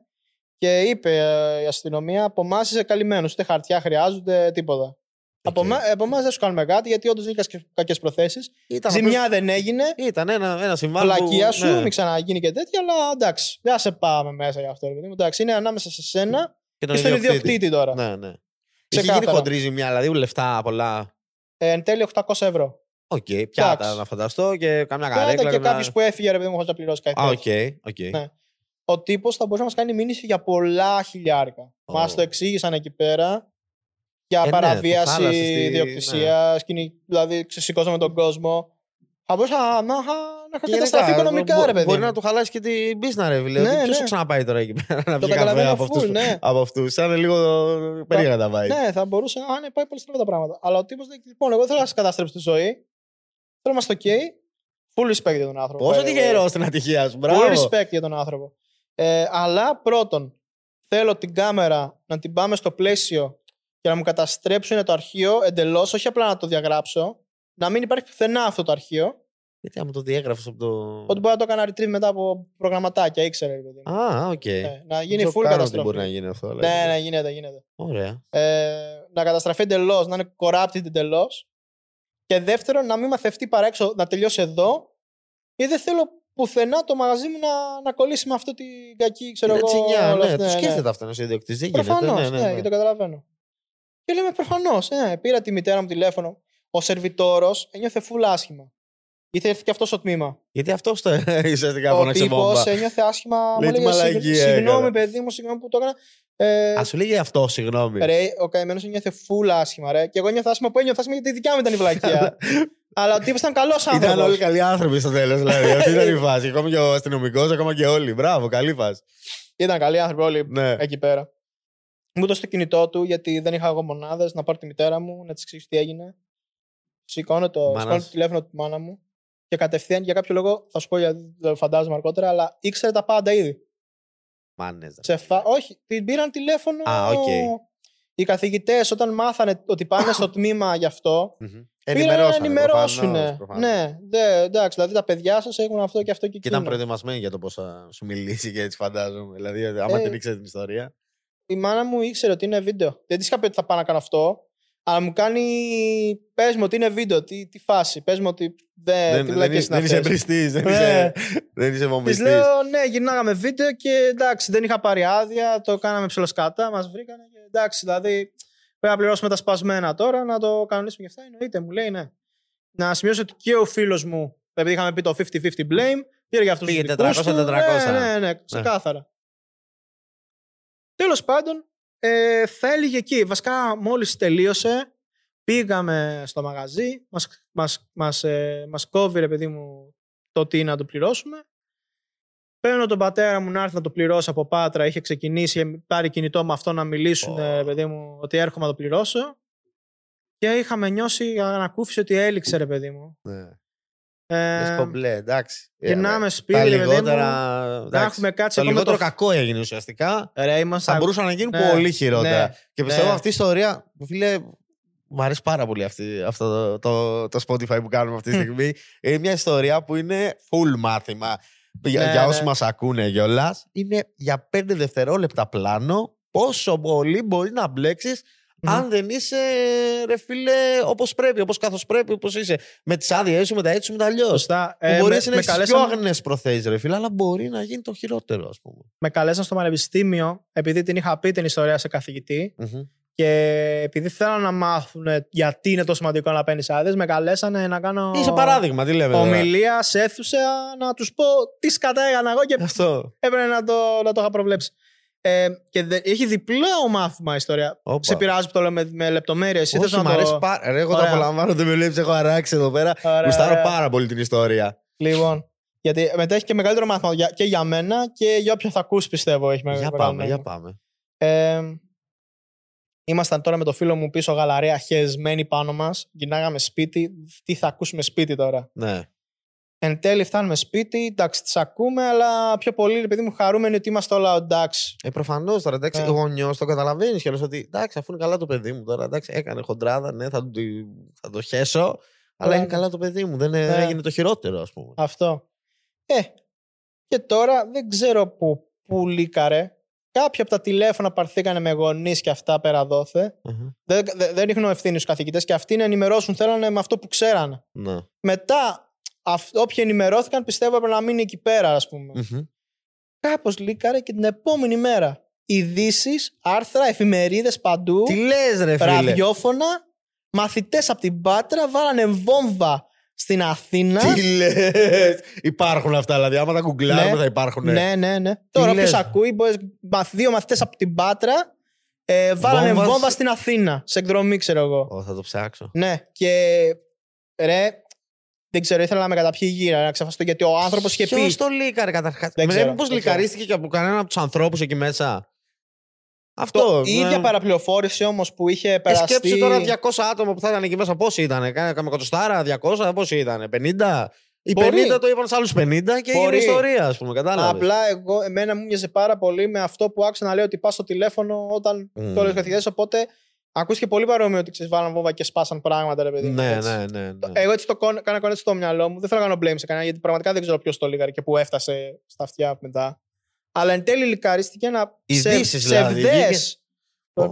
και είπε ε, η αστυνομία από εμά είσαι καλυμμένο. Ούτε χαρτιά χρειάζονται, τίποτα. Από, Οκ. εμά- από εμά δεν σου κάνουμε κάτι γιατί όντως δεν είχε κακές προθέσεις. Ήταν, Ζημιά δεν έγινε. απλώς- ήταν ένα, ένα συμβάν. που- Βλακεία σου, ναι. μην ξαναγίνει και τέτοια, αλλά εντάξει. Δεν σε πάμε μέσα για αυτό. ρε παιδί μου. Εντάξει, είναι ανάμεσα σε σένα Και και τον στον ιδιοκτήτη τώρα. Ναι, ναι. Είχε Ξεκάθαρα. γίνει χοντρή ζημιά, δηλαδή λεφτά πολλά. Ε, εν τέλει 800 ευρώ. Οκ, πιάτα Εντάξει. να φανταστώ και καμιά Κάτα καρέκλα. και καμιά- κάποιος που έφυγε, ρε παιδί μου, χωρίς να πληρώσει κάτι. Α, τέτοιο. οκ, οκ. Ναι. Ο τύπος θα μπορούσε να μας κάνει μήνυση για πολλά χιλιάρικα. Ω. Μας το εξήγησαν εκεί πέρα. Για Ε, ναι, το παραβίαση χάλασε στη- ναι. ιδιοκτησίας, δηλαδή ξεσηκώσαμε τον κόσμο. Θα μπορούσα να, να, να είχα Και καταστραφεί γενικά, οικονομικά, μπο- ρε παιδί. Μπορεί μου. να του χαλάσει και την πίστα, ρε φίλε. Ναι, Ποιος ναι. θα ξαναπάει τώρα εκεί πέρα να Το βγει καφέ καταλαβαίνω από full, αυτού. ναι. Από αυτούς. Σαν λίγο περίεργα τα πάει. Ναι, θα μπορούσε να ναι, πάει πολύ στραβά τα πράγματα. Αλλά ο τύπος δεν. Λοιπόν, εγώ δεν θέλω να σας καταστρέψω τη ζωή. Θέλω να είμαστε OK. Full respect για τον άνθρωπο. Πόσο by the way. τυχερό στην ατυχία σου. Full Μπράβο. respect για τον άνθρωπο. Ε, αλλά πρώτον, θέλω την κάμερα να την πάμε στο πλαίσιο και να μου καταστρέψουν το αρχείο εντελώς, όχι απλά να το διαγράψω. Να μην υπάρχει πουθενά αυτό το αρχείο. Γιατί άμα το διέγραφε από το. Ότι μπορεί να το έκανα retrieve μετά από προγραμματάκια, ήξερε. ρε παιδί μου. Α, οκ. Ναι, να Δεν γίνει ξέρω full καν ότι καταστροφή. Μπορεί να γίνει αυτό. αλλά- Ναι, ναι, γίνεται, γίνεται. Ωραία. Ε, να καταστραφεί εντελώς, να είναι corrupted εντελώς. Και δεύτερον, να μην μαθευτεί παραέξω να τελειώσει εδώ. Γιατί δεν θέλω πουθενά το μαγαζί μου να, να κολλήσει με αυτή την κακή, ξέρω Είναι εγώ. τσινιά, όλα ναι. αυτά, Το σκέφτεται αυτός ένα ιδιοκτήτης. Δεν γίνεται. Προφανώς, ναι, ναι, ναι, ναι. και το καταλαβαίνω. Και λέμε προφανώς, ναι. Πήρα τη μητέρα μου τηλέφωνο. Ο σερβιτόρος ένιωθε full άσχημα. Ήρθε έρθει και αυτός στο τμήμα. Γιατί αυτός το ουσιαστικά Ο φώναξε τύπος βόμβα. ένιωθε άσχημα. Λέει, μου τι έλεγε μαλακία «Συγγ- Συγγνώμη, έκανα». παιδί μου, συγγνώμη που το έκανα. Ε, Α σου λέγει αυτό, συγγνώμη. Ρε, ο καημένος νιώθε full άσχημα, ρε. Και εγώ νιώθω άσχημα που ένιωθα άσχημα γιατί η δικιά μου ήταν η βλακεία. Αλλά ο τύπος ήταν καλός άνθρωπος. Ήταν όλοι καλοί άνθρωποι στο τέλος. Δηλαδή. Αυτή ήταν η φάση. Ακόμα και ο αστυνομικός, ακόμα και όλοι. Μπράβο, καλή φάση. Ήταν καλοί άνθρωποι όλοι Ναι. εκεί πέρα. Μου έδωσε το κινητό του γιατί δεν είχα εγώ μονάδες να πάρω τη μητέρα μου, να της εξηγήσω τι έγινε. Σηκώνω το, Μάνας. σηκώνω το τηλέφωνο της μάνας μου και κατευθείαν για κάποιο λόγο, θα σου πω γιατί το φαντάζομαι αργότερα, αλλά ήξερε τα πάντα ήδη. Μάνες. Σε φα... Όχι, την πήραν τηλέφωνο. Α, οκ. Οι καθηγητές όταν μάθανε ότι πάνε στο τμήμα γι' αυτό, πήραν να ενημερώσουν. Ναι, δε, εντάξει, δηλαδή τα παιδιά σας έχουν αυτό και αυτό και Και εκείνο. ήταν προετοιμασμένοι για το πώς θα σου μιλήσει και έτσι φαντάζομαι. Δηλαδή, άμα Ε, την ήξερες την ιστορία. η μάνα μου ήξερε ότι είναι βίντεο. Δεν της είχα πει ότι θα πάω να κάνω αυτό. Αλλά μου κάνει. Πες μου ότι είναι βίντεο. Τι, τι φάση. Πες μου ότι. Δεν, Δεν, τι δεν, βλακίες είσαι- είναι δεν είσαι αυτές. εμπριστής, δεν Ναι. είσαι, δεν είσαι Της βομβιστής. λέω, ναι, γυρνάγαμε βίντεο και εντάξει, δεν είχα πάρει άδεια. Το κάναμε ψιλοσκάτα. Μας βρήκανε και εντάξει, δηλαδή. Πρέπει να πληρώσουμε τα σπασμένα τώρα, να το κανονίσουμε και αυτά. Εννοείται, μου λέει, ναι. Να σημειώσω ότι και ο φίλος μου, επειδή είχαμε πει το 50-50 blame, πήρε για αυτούς τους Πήγε 400-400. Ναι, ναι, ναι, ξεκάθαρα. Τέλος πάντων, ε, θα έλεγε εκεί. Βασικά, μόλις τελείωσε, πήγαμε στο μαγαζί. Μας μας, μας, ε, μας κόβει, ρε παιδί μου, το τι να το πληρώσουμε. Παίρνω τον πατέρα μου να έρθει να το πληρώσει από Πάτρα. Είχε ξεκινήσει, είχε πάρει κινητό με αυτό να μιλήσουν, Ω. ρε παιδί μου, ότι έρχομαι να το πληρώσω. Και είχαμε νιώσει ανακούφιση ότι έληξε, ρε παιδί μου. Ναι. Ε, Λες κομπλέ, εντάξει. γυρνάμε Ε, σπίτι, Τα ρε παιδί μου. λιγότερα. Να εντάξει, έχουμε κάτσει Το ακόμα λιγότερο το- κακό έγινε ουσιαστικά. Ρε, είμαστε Θα μπορούσαν να γίνουν Ναι, πολύ χειρότερα. ναι, Και πιστεύω ναι. αυτή η ιστορία, φίλε, μου αρέσει πάρα πολύ αυτή, αυτό το, το, το Spotify που κάνουμε αυτή τη στιγμή. είναι μια ιστορία που είναι full μάθημα. Για, Ναι, για ναι. όσοι μας ακούνε κιόλας, είναι για 5 δευτερόλεπτα πλάνο πόσο πολύ μπορεί να μπλέξεις Μμμ. Αν δεν είσαι, ρε φίλε, όπως πρέπει, όπως καθώς πρέπει, όπως είσαι. Με τις άδειές σου, με τα έτσι σου, με τα αλλιώς. Σωστά. Που Ε, μπορεί με, να με, έχει πιο καλέσαν, αγνές προθέσεις, ρε φίλε, αλλά μπορεί να γίνει το χειρότερο, ας πούμε. με καλέσαν στο πανεπιστήμιο επειδή την είχα πει την ιστορία σε καθηγητή Μμμ. και επειδή θέλαν να μάθουν γιατί είναι τόσο σημαντικό να παίρνεις άδειες, με καλέσανε να κάνω Είσαι παράδειγμα, τι λέμε. τώρα; ομιλία σε αίθουσα να τους πω τι σκατά έκανα εγώ και Αυτό. έπρεπε να το, να το είχα προβλέψει. Ε, και δε, έχει διπλό μάθημα η ιστορία. Όπα. Σε πειράζει που το λέω με, με λεπτομέρειε. Όχι, μ' αρέσει πάρα. Ρε, εγώ το Ωραία. απολαμβάνω, δεν με βλέπει, έχω αράξει εδώ πέρα. Γουστάρω πάρα πολύ την ιστορία. Λοιπόν, γιατί μετά έχει και μεγαλύτερο μάθημα για- και για μένα και για όποιον θα ακούσει, πιστεύω. Έχει Για μεγάλο πάμε, νόημα. για πάμε. Ε, Ήμασταν τώρα με το φίλο μου πίσω γαλαρέα, χεσμένοι πάνω μας. Γυρνάγαμε σπίτι. Τι θα ακούσουμε σπίτι τώρα; Ναι. Εν τέλει φτάνουμε σπίτι, εντάξει, τις ακούμε, αλλά πιο πολύ, επειδή μου χαρούμενοι ότι είμαστε όλα εντάξει. Ε, προφανώς τώρα, εντάξει, Ε. γονιός το καταλαβαίνεις και λες ότι εντάξει, αφού είναι καλά το παιδί μου τώρα, εντάξει, έκανε χοντράδα, ναι, θα, το- θα το χέσω, αλλά Ναι. είναι καλά το παιδί μου, δεν ε, Ναι. έγινε το χειρότερο, ας πούμε. Αυτό. Ε, και τώρα δεν ξέρω που, που λίκαρε. Κάποια από τα τηλέφωνα πάρθήκανε με γονείς και αυτά πέρα δόθε. Μμμ. Δεν, δεν, δεν ρίχνω ευθύνης στους καθηγητές και αυτοί να ενημερώσουν θέλανε με αυτό που ξέρανε. Ναι. Μετά, αυ, όποιοι ενημερώθηκαν πιστεύω έπρεπε να μείνει εκεί πέρα, ας πούμε. Μμμ. Κάπως λίκαρε και την επόμενη μέρα. Ειδήσεις, άρθρα, εφημερίδες παντού, Τι λες, ρε φίλε; ραδιόφωνα, μαθητές από την Πάτρα βάλανε βόμβα στην Αθήνα. Τι λες; Υπάρχουν αυτά, δηλαδή, άμα τα γκουγκλάρουμε Ναι. θα υπάρχουν. Ναι, ναι, ναι. Τώρα λες; όποιος ακούει, μπορείς- μαθ- δύο μαθητές από την Πάτρα ε, βάλανε Βόμβα βόμβα σε- στην Αθήνα. Σε εκδρομή, ξέρω εγώ. Ω, θα το ψάξω. Ναι, και ρε, δεν ξέρω, ήθελα να με καταπιεί γύρα, να ξαφαστώ γιατί ο άνθρωπος είχε πει. Ποιο το λίκαρε καταρχάς; Δεν ξέρω, Μήπως δεν λικαρίστηκε και από κανέναν από τους ανθρώπους εκεί μέσα; Το, Αυτό. η ίδια ναι. παραπληροφόρηση όμως που είχε Ε, περαστεί. σκέψου τώρα 200 άτομα που θα ήταν εκεί μέσα. Πόσοι ήταν, κάμε κοντοστάρα, 200, πόσοι ήταν, 50. Οι Μπορεί. 50 το είπαν σε άλλους 50 και έγινε Μπορεί. ιστορία, ας πούμε. Κατάλαβες. Απλά εγώ, εμένα μου μοιάζει πάρα πολύ με αυτό που άκουσα να λέει ότι πας στο τηλέφωνο όταν Μμ. το έλεγε καθηγητές. Οπότε ακούστηκε πολύ παρόμοιο ότι ξεσβάλαν βόμβα και σπάσαν πράγματα, ρε παιδί. μου, Ναι, έτσι. ναι, ναι. ναι. Εγώ έτσι το κον- κάνα κονέτσι στο μυαλό μου. Δεν θέλω να κάνω blame σε κανένα γιατί πραγματικά δεν ξέρω ποιος το λίγαρε και που έφτασε στα αυτιά μετά. Αλλά εν τέλει leakαρίστηκε ένα Ειδήσεις, δηλαδή, ψευδείς. βγήκε-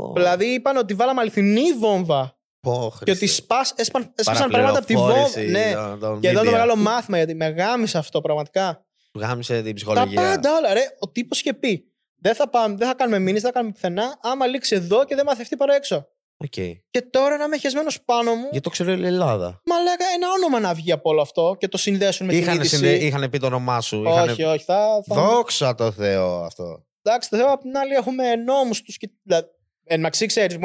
Ω. Δηλαδή είπαν ότι βάλαμε αληθινή βόμβα Πω, και ότι Χριστέ. σπάς, έσπαν, έσπασαν πράγματα από τη βόμβα. Παραπληροφόρηση Ναι. των- των Και εδώ είναι το media. μεγάλο μάθημα γιατί με γάμισε αυτό πραγματικά. Γάμισε την Τα ψυχολογία. πάντα όλα, ρε. Ο τύπος είχε πει. Δεν θα, πάμε, δεν θα κάνουμε μήνυση, δεν θα κάνουμε πουθενά. Άμα λήξει εδώ και δεν μαθευτεί παραέξω. Οκ. Και τώρα να είμαι χεσμένος πάνω μου. Γιατί το ξέρω η Ελλάδα. Μα λίγο ένα όνομα να βγει από όλο αυτό και το συνδέσουν με την Είχαν, είδηση. συνε... είχαν πει το όνομά σου. Όχι, είχαν... όχι. Θα, θα... Δόξα τω Θεώ αυτό. Εντάξει, το Θεό απ' την άλλη έχουμε νόμους τους. Δηλαδή, εν μαξί ξέρεις,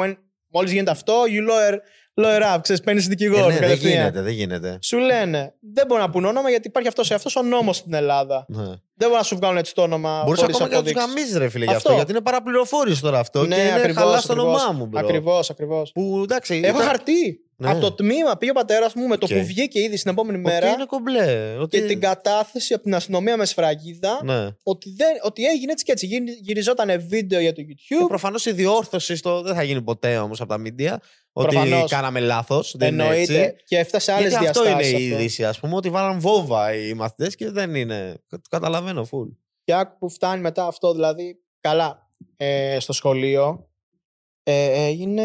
μόλις γίνεται αυτό, you lawyer, lawyer up, ξέρεις, παίρνεις Ε, δικηγόρο. ναι, δεν κατευθείαν. γίνεται, δεν γίνεται. Σου λένε, δεν μπορεί να πουν όνομα γιατί υπάρχει αυτός αυτός ο νόμος στην Ελλάδα. Ναι. Δεν μπορεί να σου βγάλουν έτσι το όνομα. Μπορείς χωρίς ακόμα και να τους αποδείξεις. γαμήσεις, ρε φίλε, γι' αυτό. Αυτό. Γιατί είναι παραπληροφόρηση τώρα αυτό. Ναι, και είναι ακριβώς, χαλά στο ακριβώς. όνομά μου, μπρο. Ακριβώς, ακριβώς. Που εντάξει. Έχω ήταν- χαρτί. Ναι. Από το τμήμα πήγε ο πατέρας μου με το Οκ. που βγήκε ήδη την επόμενη Ότι μέρα είναι κομπλέ. Ότι... και την κατάθεση από την αστυνομία με σφραγίδα Ναι. ότι, δεν, ότι έγινε έτσι και έτσι. Γυρι- Γυριζόταν βίντεο για το YouTube. Προφανώς η διόρθωση στο... δεν θα γίνει ποτέ όμως από τα μίντια. Ότι Προφανώς. κάναμε λάθος. Δεν είναι Εννοείται. έτσι. Και έφτασε άλλες Γιατί αυτό διαστάσει. είναι η είδηση, ας πούμε, ότι βάλαν βόμβα οι μαθητές και δεν είναι. Το καταλαβαίνω, φουλ. Και άκου που φτάνει μετά αυτό, δηλαδή, καλά, ε, στο σχολείο ε, έγινε,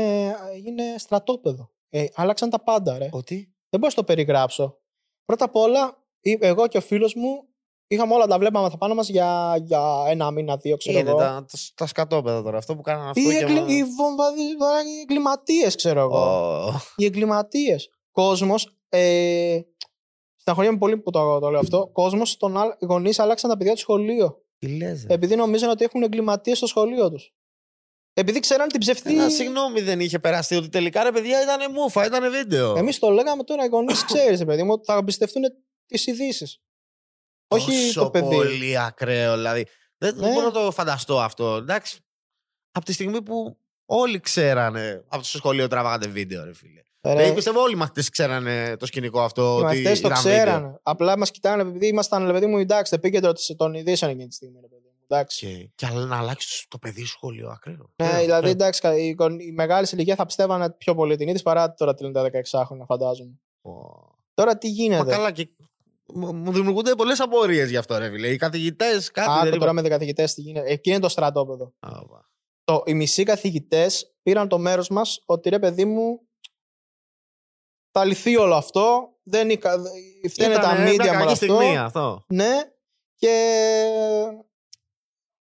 έγινε στρατόπεδο. Ε, άλλαξαν τα πάντα, ρε. Ότι; Δεν μπορώ να το περιγράψω. Πρώτα απ' όλα, ή- εγώ και ο φίλος μου είχαμε όλα τα βλέπαμε θα πάνω μας για, για ένα μήνα, δύο, ξέρω Είναι εγώ. τα, τα, τα σκατόπεδα τώρα. Αυτό που κάνανε αυτό. Οι, και εγκλη... μα- οι, βομβαδι... οι εγκληματίες, ξέρω εγώ. Ω, Οι εγκληματίες. Κόσμος. Ε... Στεναχωριέμαι πολύ που το, το λέω αυτό. Κόσμος, τον άλλ... οι γονείς άλλαξαν τα παιδιά του σχολείο. Τι λες, ρε. Επειδή νομίζαν ότι έχουν εγκληματίες στο σχολείο τους. Επειδή ξέραν την ψευτή. Ένα συγγνώμη δεν είχε περάσει ότι τελικά ρε παιδιά ήταν μούφα, ήταν βίντεο. Εμείς το λέγαμε τώρα οι γονείς, ξέρεις, παιδί μου, ότι θα εμπιστευτούν τις ειδήσεις. Όχι Τόσο το παιδί. πολύ ακραίο, δηλαδή. Δεν Ναι. μπορώ να το φανταστώ αυτό. Εντάξει. Από τη στιγμή που όλοι ξέρανε από το σχολείο τραβάγατε βίντεο, ρε φίλε. Ρε, Δηλαδή, πιστεύω όλοι οι μαθητές ξέρανε το σκηνικό αυτό. οι ότι μαθητές το ήταν ξέρανε. βίντεο. Απλά μας κοιτάνε επειδή ήμασταν, ρε παιδί μου, εντάξει, το επίκεντρο της- των ειδήσεων εκείνη τη στιγμή. Ρε παιδί μου, εντάξει. Και, και αλλά να αλλάξεις το παιδί σου σχολείο, ακραίο. Ναι, Ακραίο, δηλαδή ακραίο. εντάξει, κα- οι, γον- οι μεγάλε ηλικία θα πιστεύανε πιο πολύ την είδηση παρά τώρα τη λένε τα 16 χρόνια, φαντάζομαι. Ω. Τώρα τι Μα γίνεται. καλά, και μου μου δημιουργούνται πολλές απορίες γι' αυτό, ρε φίλε. Οι καθηγητές, κάτι Άκου δεν τώρα με καθηγητές τι γίνεται. Εκεί είναι το στρατόπεδο. είπα. Το, οι μισοί καθηγητές πήραν το μέρος μας ότι ρε παιδί μου, θα λυθεί όλο αυτό. Δεν είναι, κα- φταίνε τα Ήτανε μια media με όλο κακή αυτό. στιγμή αυτό. Ναι. Και.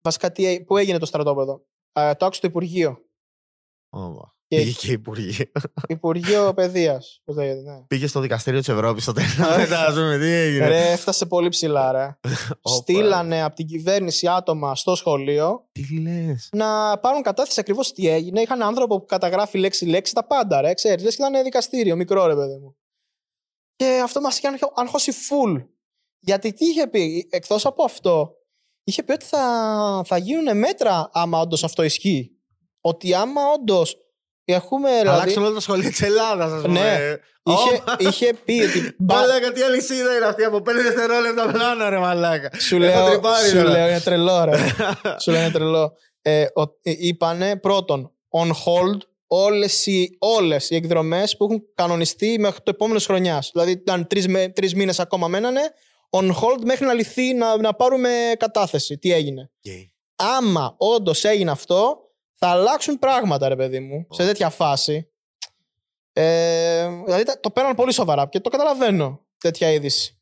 Βασικά, τι, έ- πού έγινε το στρατόπεδο; Ε, το άκουσε το Υπουργείο. Ω, Και- Πήγε και υπουργείο. Υπουργείο Παιδείας. Πώς λέγεται, ναι. Πήγε στο δικαστήριο της Ευρώπης στο τέλος. Μετά, α πούμε, τι έγινε. Ρε, έφτασε πολύ ψηλά, ρε. Όπα. Στείλανε από την κυβέρνηση άτομα στο σχολείο Τι λες; να πάρουν κατάθεση ακριβώς τι έγινε. Είχαν άνθρωπο που καταγράφει λέξη-λέξη τα πάντα, ρε. Ξέρεις, λες και ήταν δικαστήριο, μικρό ρε παιδί μου. Και αυτό μας είχε αγχω- αγχώσει full. Γιατί τι είχε πει, εκτός από αυτό, είχε πει ότι θα, θα γίνουν μέτρα άμα όντως αυτό ισχύει. Ότι άμα όντως Έχουμε, δηλαδή, Αλλάξουν όλα τα σχολεία της Ελλάδας, ας πούμε. Ναι. είχε, είχε πει ότι. μπα- Μαλάκα, τι αλυσίδα είναι αυτή από 5 δευτερόλεπτα πλάνα, ρε Μαλάκα. Σου Έχω λέω, τρυπάρει σου τώρα. λέω, είναι τρελό, ρε. σου λέω, είναι τρελό. Ε, ο, ε, είπανε πρώτον, on hold όλες οι, όλες οι εκδρομές που έχουν κανονιστεί μέχρι το επόμενος χρονιάς. Δηλαδή, ήταν τρεις, με, τρεις μήνες ακόμα μένανε, on hold μέχρι να λυθεί, να, να πάρουμε κατάθεση. Τι έγινε. Άμα όντως έγινε αυτό, θα αλλάξουν πράγματα, ρε παιδί μου, σε τέτοια φάση. Ε, δηλαδή, τα- το παίρναν πολύ σοβαρά και το καταλαβαίνω τέτοια είδηση.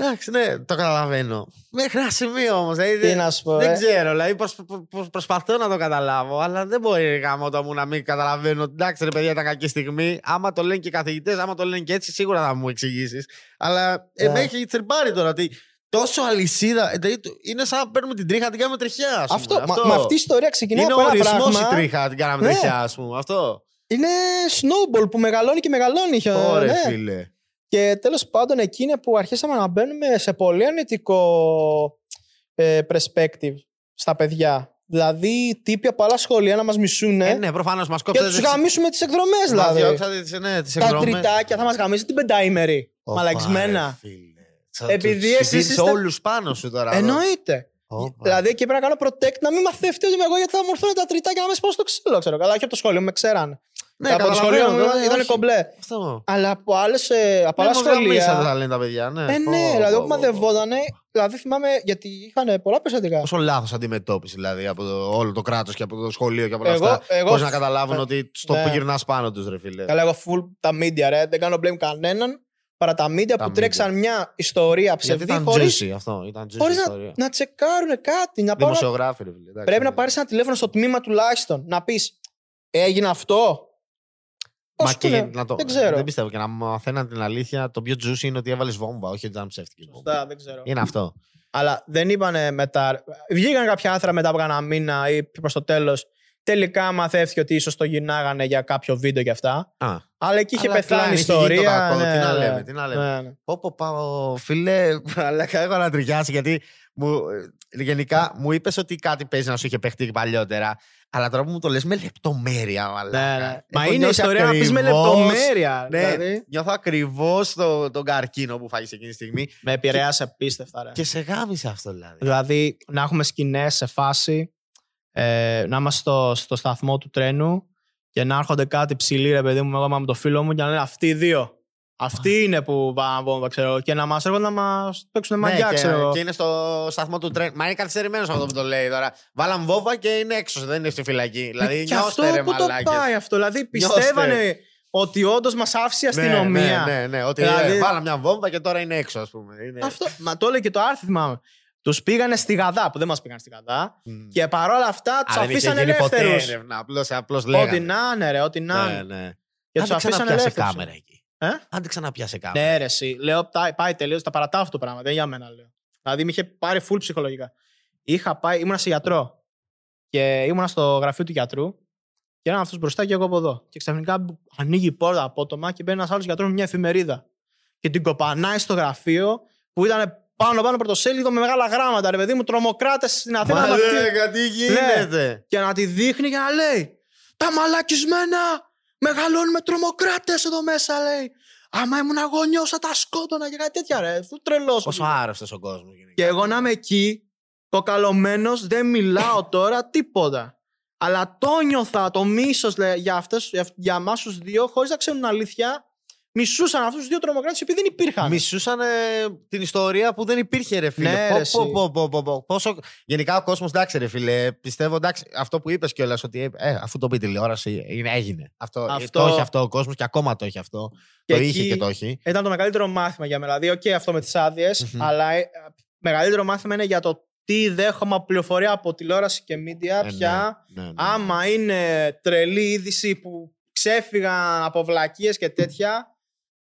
Εντάξει, ναι, το καταλαβαίνω. Μέχρι ένα σημείο όμως. Δηλαδή, Τι δεν- να σου πω, δεν ε. ξέρω, δηλαδή πώς- πώς- πώς προσπαθώ να το καταλάβω, αλλά δεν μπορεί γάμο το μου να μην καταλαβαίνω. ότι, Εντάξει, ρε παιδιά, ήταν κακή στιγμή. Άμα το λένε και οι καθηγητές, άμα το λένε και έτσι, σίγουρα θα μου εξηγήσεις. Αλλά ε, Ναι. με έχει τσιρπάρει τώρα ότι τόσο αλυσίδα. ε, δηλαδή, είναι σαν να παίρνουμε την τρίχα, να την κάνουμε τριχιά. ας πούμε. Αυτό, μα, με αυτή η ιστορία ξεκινάει είναι από ένα ορισμός πράγμα. η τρίχα, την κάναμε Ναι. τριχιά, ας πούμε. Αυτό. Είναι snowball που μεγαλώνει και μεγαλώνει. ε, Ωραία, ναι. φίλε. Και τέλος πάντων εκεί είναι που αρχίσαμε να μπαίνουμε σε πολύ αρνητικό ε, perspective στα παιδιά. Δηλαδή τύποι από άλλα σχολεία να μας μισούν Ε, ναι, προφανώς μας και κόψατε. τους γαμίσουμε τις εκδρομές Μας δηλαδή. διώξατε τις- ναι, τις Τα εκδρομές. τριτάκια θα μας γαμίσουν την πενταήμερη. Ωπα, Μαλακισμένα. ρε, φίλε. Θα Επειδή τους εσείς συγγύρισε είστε- όλους πάνω σου τώρα. εδώ. Εννοείται. Ωπα. Δηλαδή εκεί πρέπει να κάνω protect να μην μαθεύετε ότι είμαι εγώ γιατί θα μου έρθουν τα τριτάκια να με σπάσουν στο ξύλο. Ξέρω καλά. Και από το σχολείο με ξέραν. Ναι, από το σχολείο καταλαβαίνω, μου ναι, ήταν όχι. κομπλέ. Αυτό. Αλλά από, άλλες, ε, από άλλα Ναι, μας γαμίσατε, σχολεία. θα λένε τα παιδιά. Ναι, Ε, Πω, ναι, δηλαδή πω, όπου πω, μαδευότανε. Δηλαδή θυμάμαι γιατί είχαν πολλά περιστατικά. Πόσο λάθος αντιμετώπιση δηλαδή από το, όλο το κράτος και από το σχολείο και από όλα Εγώ- αυτά. εγώ- Πώς να καταλάβουν ε, ότι στο ναι. που γυρνάς πάνω τους, ρε φίλε. Καλά, εγώ full τα media, ρε. Δεν κάνω blame κανέναν παρά τα media Τα που media. τρέξαν μια ιστορία Γιατί ψευδή ήταν χωρί juicy αυτό. Ήταν juicy χωρίς ιστορία. να, να τσεκάρουν κάτι. Να πάρουν... Δημοσιογράφοι, ρε φίλε. εντάξει, Πρέπει να ναι. πάρεις ένα τηλέφωνο στο τμήμα τουλάχιστον να πεις Έγινε αυτό. Μα Πώς και πούνε, να το, Δεν ξέρω. Δεν πιστεύω και να μαθαίναν την αλήθεια. Το πιο juicy είναι ότι έβαλες βόμβα, όχι ότι ήταν ψεύτικη. βόμβα. Σωστά, δεν ξέρω. Είναι αυτό. Αλλά δεν είπανε μετά. Βγήκαν κάποια άθρα μετά από ένα μήνα ή προς το τέλος. Τελικά μαθεύτηκε ότι ίσως το γυρνάγανε για κάποιο βίντεο και αυτά. Α, Αλλά εκεί είχε Αλλά πεθάνει κλάνει, η είχε γίνει το ιστορία. κακό, ναι, τι να ναι. λέμε, τι να λέμε. Ναι, ναι. Πω, πω, πάω, φίλε, αλλά έχω να τριχιάσει γιατί μου, ε, γενικά μου είπες ότι κάτι παίζει να σου είχε παιχτεί παλιότερα. Αλλά τώρα που μου το λες με λεπτομέρεια, μαλάκα. Ναι, ναι. Μα Έχω είναι νιώσει ιστορία να πεις με ακριβώς- λεπτομέρεια. Ναι, Δηλαδή, νιώθω ακριβώς το, τον καρκίνο που φάγεις εκείνη τη στιγμή. με επηρέασε απίστευτα. Ρε. Και σε γάμισε αυτό δηλαδή. Δηλαδή, να έχουμε σκηνές σε φάση, ε, να είμαστε στο, στο σταθμό του τρένου και να έρχονται κάτι ψηλοί, ρε παιδί μου, εγώ είμαι με το φίλο μου και να λένε Αυτοί οι δύο. Αυτοί είναι που βάλαν βόμβα, ξέρω εγώ. Και να μας έρχονται να μας παίξουν μαγιά, Ναι, ξέρω εγώ. και, και είναι στο σταθμό του τρένου. Μα είναι καθυστερημένος αυτό που το λέει τώρα. Βάλαν βόμβα και είναι έξω, δεν είναι στη φυλακή. Δηλαδή, Ε, και αυτό νιώστε ρε που το μαλάκες. πάει αυτό. Δηλαδή, Νιώστε. πιστεύανε ότι όντως μας άφησε η Ναι, αστυνομία. Ναι, ναι, ναι. Ότι Δηλαδή- ε, βάλαν μια βόμβα και τώρα είναι έξω, ας πούμε. Είναι... Αυτό, μα το έλεγε και το άρθρο, θυμάμαι. Τους πήγανε στη Γαδά, που δεν μας πήγαν στη Γαδά. Μμ. Και παρόλα αυτά Α, του δεν είχε αφήσανε γίνει ποτέ ελεύθερους. έρευνα. Απλώς, απλώς Ό,τι λέγανε. να είναι, ρε, ό,τι να Ναι, είναι. ναι. Και Αν του δεν αφήσανε ξαναπιάσει ελεύθερους. κάμερα εκεί. Ε; Αν δεν ξαναπιάσει κάμερα. Ναι, ρε, εσύ. Λέω, τα- πάει τελείως. Τα παρατάω αυτό το πράγμα. Δεν είναι για μένα, λέω. Δηλαδή, με είχε πάρει full ψυχολογικά. Είχα πάει, ήμουνα σε γιατρό. Και ήμουνα στο γραφείο του γιατρού. Και έναν αυτός μπροστά και εγώ από εδώ. Και ξαφνικά ανοίγει η πόρτα απότομα και μπαίνει ένας άλλος γιατρός με μια εφημερίδα. Και την κοπανάει στο γραφείο που ήταν πάνω πάνω πρωτοσέλιδο με μεγάλα γράμματα. Ρε παιδί μου, τρομοκράτες στην Αθήνα. με αυτή- Μαλάκα, τι γίνεται. και να τη δείχνει και να λέει Τα μαλακισμένα μεγαλώνουμε τρομοκράτες εδώ μέσα, λέει. Άμα ήμουν αγωνιό, θα τα σκότωνα και κάτι τέτοια, ρε. Φου τρελός. Πόσο άρρωστος ο κόσμος γενικά. Και εγώ να είμαι εκεί, κοκαλωμένο, δεν μιλάω τώρα τίποτα. Αλλά το νιώθα, το μίσος για, αυτές, για, για εμάς τους δύο, χωρίς να ξέρουν την αλήθεια, μισούσαν αυτούς τους δύο τρομοκράτες οι οποίοι δεν υπήρχαν. Μισούσαν ε, την ιστορία που δεν υπήρχε, ρε φίλε. Ναι, Πω, ρε, πω, εσύ. πω, πω, πω, πω. Πόσο... Γενικά ο κόσμος, εντάξει, ρε φίλε. Πιστεύω, εντάξει, αυτό που είπες κιόλας, ότι ε, αφού το πει η τηλεόραση, είναι, έγινε. Αυτό, Αυτό- το έχει αυτό ο κόσμος και ακόμα το έχει αυτό. Και το εκεί- είχε και το έχει. Ήταν το μεγαλύτερο μάθημα για μένα. Δηλαδή, οκ, αυτό με τις άδειες, Μμμ. αλλά ε, μεγαλύτερο μάθημα είναι για το τι δέχομαι από πληροφορία από τηλεόραση και media Ε, πια. ναι, ναι, ναι. Άμα είναι τρελή είδηση που ξέφυγαν από βλακίες και τέτοια,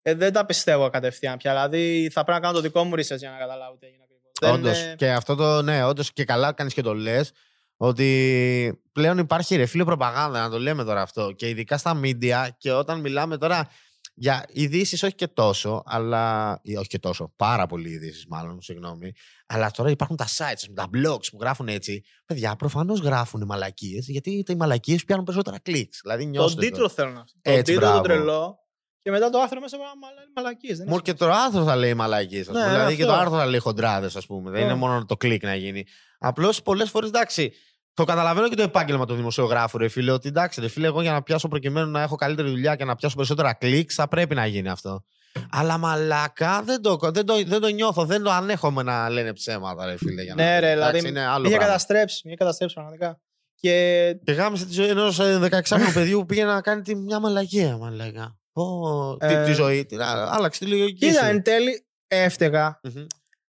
ε, δεν τα πιστεύω κατευθείαν πια. Δηλαδή, θα πρέπει να κάνω το δικό μου research για να καταλάβω τι έγινε ακριβώς. Όντως. Και αυτό το, ναι, όντως και καλά κάνεις και το λες. Ότι πλέον υπάρχει ρε φίλε προπαγάνδα, να το λέμε τώρα αυτό. Και ειδικά στα media και όταν μιλάμε τώρα. Για ειδήσεις όχι και τόσο, αλλά. ή όχι και τόσο. Πάρα πολλοί ειδήσεις, μάλλον, συγγνώμη. Αλλά τώρα υπάρχουν τα sites, τα blogs που γράφουν έτσι. Παιδιά, προφανώς γράφουν μαλακίες, γιατί οι μαλακίες πιάνουν περισσότερα κλικ. Δηλαδή, Τον νιώστε. τίτλο θέλω να Τον Έτσι, τίτλο τον μπράβο. τρελό. Και μετά το άρθρο μέσα μαλακίες. Μόνο και το άρθρο θα λέει μαλακίες. Ναι, ναι, δηλαδή και το αυτό. άρθρο θα λέει χοντράδες, ας πούμε. Δεν Ναι. είναι μόνο το κλικ να γίνει. Απλώς πολλές φορές εντάξει. Το καταλαβαίνω και το επάγγελμα του δημοσιογράφου, ρε φίλε. Ότι εντάξει, ρε φίλε, εγώ για να πιάσω προκειμένου να έχω καλύτερη δουλειά και να πιάσω περισσότερα κλικ, θα πρέπει να γίνει αυτό. Αλλά μαλάκα δεν το, δεν, το, δεν το νιώθω, δεν το ανέχομαι να λένε ψέματα, ρε φίλε. Για να, Ναι, ρε, εντάξει, δηλαδή. είναι άλλο Είχε πράγμα. καταστρέψει. Είχε καταστρέψει πραγματικά. Και Και γάμισε τη ζωή ενός 16χρονου παιδιού που πήγε να κάνει τη, μια μαλακία, μαλάκα. Πω, τη, Ε, τη ζωή. Την, α- άλλαξε τη λογική. κοίτα, σου. εν τέλει έφταιγα. Μμμ.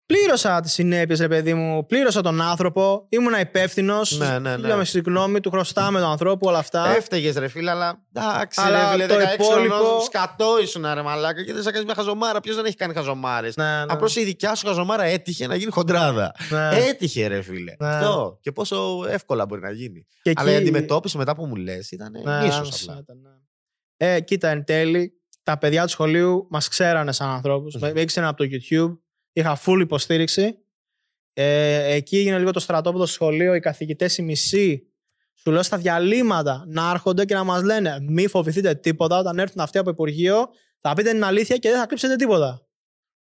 Πλήρωσα τις συνέπειες, ρε παιδί μου. Πλήρωσα τον άνθρωπο. Ήμουνα υπεύθυνος. Ναι, ναι, ναι. Είπαμε συγγνώμη, του χρωστάμε τον ανθρώπου, όλα αυτά. Έφταιγες ρε φίλε, αλλά εντάξει, Αλλά ρε φίλε, το 16 υπόλοιπο- χρονών σκατό ήσουν ρε μαλάκα και δεν θα κάνεις μια χαζομάρα. Ποιος δεν έχει κάνει χαζομάρες; Ναι, ναι. Απλώς η δικιά σου χαζομάρα έτυχε να γίνει χοντράδα. Ναι. Έτυχε ρε φίλε. Ναι. Αυτό. Και πόσο εύκολα μπορεί να γίνει. Και Αλλά η εκεί- αντιμετώπιση μετά που μου λες ήταν Ναι, μίσο άμεσα απλά. ήταν, ναι. Ε, κοίτα, εν τέλει, τα παιδιά του σχολείου μας ξέρανε σαν ανθρώπους. Μμμ. Με ήξεραν από το YouTube. Είχα full υποστήριξη. Ε, εκεί έγινε λίγο το στρατόπεδο στο σχολείο. Οι καθηγητές, οι μισοί, σου λέω στα διαλείμματα να έρχονται και να μας λένε: Μη φοβηθείτε τίποτα. Όταν έρθουν αυτοί από Υπουργείο, θα πείτε την αλήθεια και δεν θα κρύψετε τίποτα.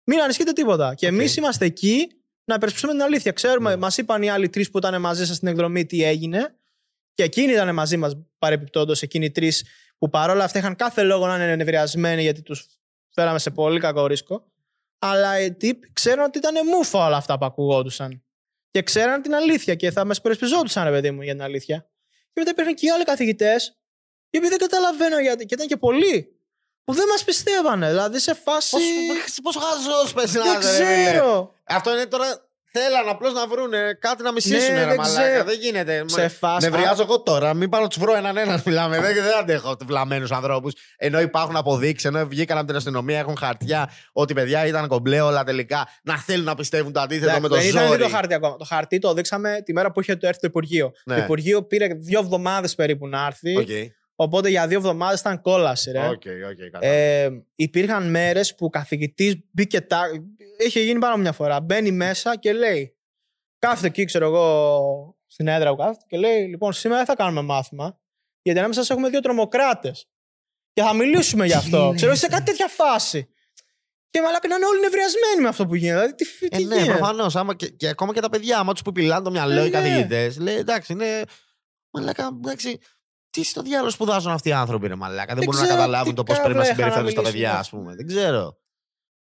Μην ανησυχείτε τίποτα. Και Οκ. εμείς είμαστε εκεί να υπερασπιστούμε την αλήθεια. Ξέρουμε, Ναι. μας είπαν οι άλλοι τρεις που ήταν μαζί σας στην εκδρομή τι έγινε. Και εκείνοι ήταν μαζί μας παρεπιπτόντως, εκείνοι οι τρεις που παρόλα αυτά είχαν κάθε λόγο να είναι ενευριασμένοι γιατί τους φέραμε σε πολύ κακό ρίσκο. Αλλά οι τύποι ξέραν ότι ήταν μούφα όλα αυτά που ακουγόντουσαν. Και ξέραν την αλήθεια και θα μας υπερασπιζόντουσαν, ρε παιδί μου, για την αλήθεια. Και μετά υπήρχαν και οι άλλοι καθηγητές, οι οποίοι δεν καταλαβαίνω γιατί. Και ήταν και πολλοί που δεν μας πιστεύανε. Δηλαδή σε φάση. Πόσο, πόσο χαζός πες δεν ξέρω. Αυτό είναι τώρα. Θέλαν απλώς να βρουν κάτι να μισήσουν, Ναι, ρε δεν μαλάκα. ξέρω. Δεν γίνεται. Σε φάση. Νευριάζω εγώ τώρα. Μην πάω να τους βρω έναν έναν. Μιλάμε. Δεν, δεν αντέχω βλαμμένους ανθρώπους. Ενώ υπάρχουν αποδείξεις, ενώ βγήκαν από την αστυνομία, έχουν χαρτιά ότι παιδιά ήταν κομπλέ όλα τελικά. Να θέλουν να πιστεύουν το αντίθετο με το δεν ήταν ζόρι. το χαρτί ακόμα. Το χαρτί το δείξαμε τη μέρα που είχε το έρθει το Υπουργείο. Ναι. Το Υπουργείο πήρε δύο εβδομάδες περίπου να έρθει. Οκ, Οπότε για δύο εβδομάδες ήταν κόλαση, ρε. οκ, οκ, κατάλαβα. Ε, υπήρχαν μέρες που ο καθηγητής μπήκε. Τα... Είχε γίνει πάνω από μια φορά. Μπαίνει μέσα και λέει. Κάθεται εκεί, ξέρω εγώ, στην έδρα που κάθεται και λέει: Λοιπόν, σήμερα δεν θα κάνουμε μάθημα. Γιατί ανάμεσα σας έχουμε δύο τρομοκράτες. Και θα μιλήσουμε γι' αυτό. λες, ξέρω, σε ρε. κάτι τέτοια φάση. Και μαλάκα να είναι όλοι νευριασμένοι με αυτό που γίνεται. Δηλαδή, τι, φι- Ε, τι ναι, γίνεται; προφανώς. Και, και ακόμα και τα παιδιά, άμα τους που πιλάνε το μυαλό Ε, οι ναι. καθηγητές, λέει εντάξει, είναι. Μαλάκα, εντάξει. Τι στο διάλογο σπουδάζουν αυτοί οι άνθρωποι, ρε Μαλάκα; Δεν, Δεν μπορούν να ξέρω καταλάβουν τι το πώς πρέπει καύλα να είχαν να συμπεριφέρονται στα μιλήσουν παιδιά, ας αυτοί. πούμε. Δεν ξέρω.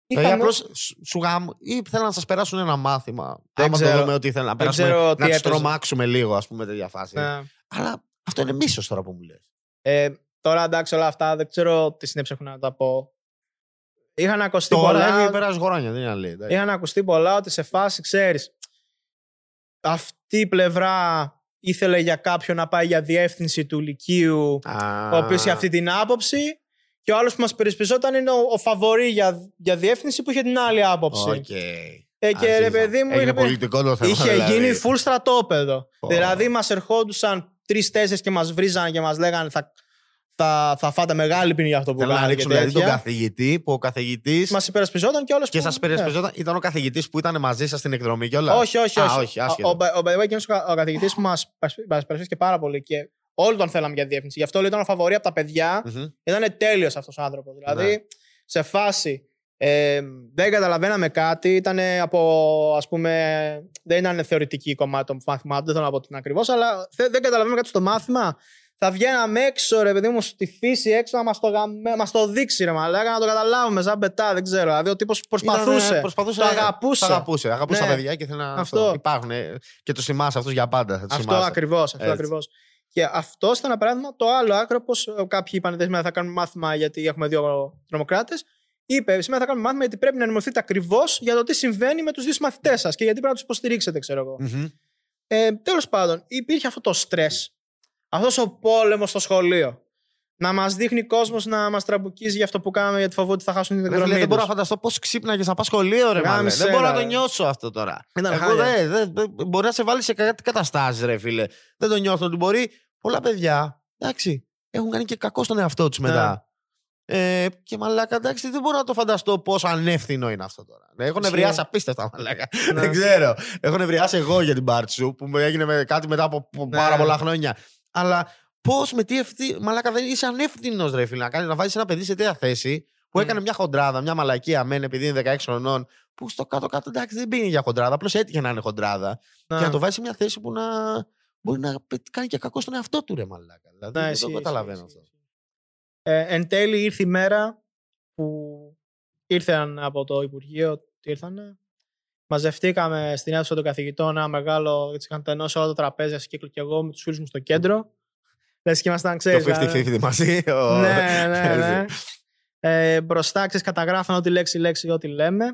Είχαμε- Δηλαδή, απλώς σου γάμ, ή θέλουν να σας περάσουν ένα μάθημα. Δεν άμα το ξέρω. δούμε ότι θέλουν να Δεν περάσουμε. ξέρω τι να τους έπαιζε. τρομάξουμε λίγο, ας πούμε, τέτοια φάση. Ναι. Αλλά αυτό είναι μίσος τώρα που μου λες. Ε, τώρα εντάξει, όλα αυτά δεν ξέρω τι συνέψει έχουν να τα πω. Είχαν ακουστεί Τώρα πολλά. έχει περάσει χρόνια, δεν είναι αλήθεια. Είχαν ακουστεί πολλά ότι σε φάση ξέρεις. Αυτή η πλευρά ήθελε για κάποιον να πάει για διεύθυνση του Λυκείου, Α, ο οποίος είχε αυτή την άποψη. Και ο άλλος που μας υπερασπιζόταν είναι ο, ο φαβορή για, για διεύθυνση που είχε την άλλη άποψη. οκ. Ε, και ρε Αρχίζω. παιδί μου, Έγινε είχε, πολιτικό το θέμα. είχε δηλαδή. γίνει full στρατόπεδο. Πω. Δηλαδή μας ερχόντουσαν τρεις-τέσσερις και μας βρίζαν και μας λέγανε θα, θα, θα φάτε μεγάλη ποινή για αυτό που Θέλω να κάνετε. ρίξουν και δηλαδή τον τέτοια. καθηγητή που ο καθηγητής. Μα υπερασπιζόταν και όλες Και σας υπερασπιζόταν, ήταν ο καθηγητής που ήταν μαζί σας στην εκδρομή κιόλας. Όχι, όχι, Α, όχι. όχι, ο, άσχετο. ο, ο, by the way, εκείνος ο, ο καθηγητής που μας υπερασπίστηκε πάρα πολύ και όλοι τον θέλαμε για διεύθυνση. Γι' αυτό λέει, ήταν ο φαβορή από τα παιδιά. Μμμ. Ήταν τέλειο αυτός ο άνθρωπος. Δηλαδή, Ναι. σε φάση ε, δεν καταλαβαίναμε κάτι. Ήταν από, ας πούμε, δεν ήταν θεωρητική η κομμάτι των μαθημάτων, δεν θέλω να πω την ακριβώ, αλλά θε- δεν καταλαβαίναμε κάτι στο μάθημα. Θα βγαίναμε έξω, ρε παιδί μου, στη φύση έξω να μας το, γαμ- μας το δείξει, ρε μαλάκα, να το καταλάβουμε σαν πετά, δεν ξέρω. Δηλαδή, ο τύπος προσπαθούσε. Ήτανε- προσπαθούσε. το αγαπούσε. Το αγαπούσε. Αγαπούσε Ναι. τα παιδιά και θέλει να. Αυτό. Υπάρχουν. ε, Και του θυμάσαι αυτούς για πάντα. θα τους Αυτό θυμάσαι. ακριβώς. Αυτό Έτσι. ακριβώς. Και αυτό ήταν ένα παράδειγμα. Το άλλο άκρο, πώς κάποιοι είπαν: «Δεν σήμερα θα κάνουμε μάθημα γιατί έχουμε δύο τρομοκράτες. Είπε: Σήμερα θα κάνουμε μάθημα γιατί πρέπει να ενημερωθείτε ακριβώς για το τι συμβαίνει με τους δύο μαθητέ σας και γιατί πρέπει να τους υποστηρίξετε, ξέρω εγώ. Μμμ. Ε, Τέλος πάντων, υπήρχε αυτό το στρες. Αυτός ο πόλεμος στο σχολείο. Να μας δείχνει κόσμος να μας τραμπουκίζει για αυτό που κάναμε γιατί φοβούνται ότι θα χάσουν την Ρε φίλε, εκδρομή. δεν μπορώ να τους. φανταστώ πώς ξύπναγες να πας σχολείο, ρε μάλλον. Γάμισε Δεν μπορώ να ένα, το ρε. νιώσω αυτό τώρα. Ήταν Εγώ χάλια. δεν. δεν- δεν- Μπορεί να σε βάλει σε κάτι καταστάσεις, ρε φίλε. Δεν το νιώθω ότι μπορεί. Πολλά παιδιά, εντάξει, έχουν κάνει και κακό στον εαυτό τους μετά. Ε, και μαλάκα, εντάξει, δεν μπορώ να το φανταστώ πόσο ανεύθυνο είναι αυτό τώρα. Ναι, Έχω Ισχύει. νευριάσει απίστευτα, μαλάκα. Ναι. δεν ξέρω. Έχω νευριάσει εγώ για την πάρτι σου που μου έγινε με κάτι μετά από πο- Ναι. πάρα πολλά χρόνια. Αλλά πώς, με τι ευθύ... Μαλάκα, δεν είσαι ανεύθυνος, ρε φίλε, να, κάνεις, να βάζεις ένα παιδί σε τέτοια θέση που Μμ. έκανε μια χοντράδα, μια μαλακία μεν επειδή είναι 16 χρονών, που στο κάτω-κάτω εντάξει δεν πήγε για χοντράδα, απλώς έτυχε να είναι χοντράδα. Να. Και να το βάζει σε μια θέση που να μπορεί να πε- κάνει και κακό στον εαυτό του, ρε μαλάκα. Δηλαδή Ναι, δεν ισχύει, το ισχύει, καταλαβαίνω ισχύει, αυτό. Ε, εν τέλει ήρθε η μέρα που ήρθαν από το Υπουργείο, τι ήρθανε; Μαζευτήκαμε στην αίθουσα των καθηγητών ένα μεγάλο, έτσι είχαν τενώσει όλα τα τραπέζια σε κύκλο και εγώ με τους φίλους μου στο κέντρο. Λες και ήμασταν, Το ξέρεις, δηλαδή. 50-50 μαζί. ο- ναι, ναι, ναι. Ε, μπροστά, ξέρεις, καταγράφαν ό,τι λέξη, λέξη, ό,τι λέμε.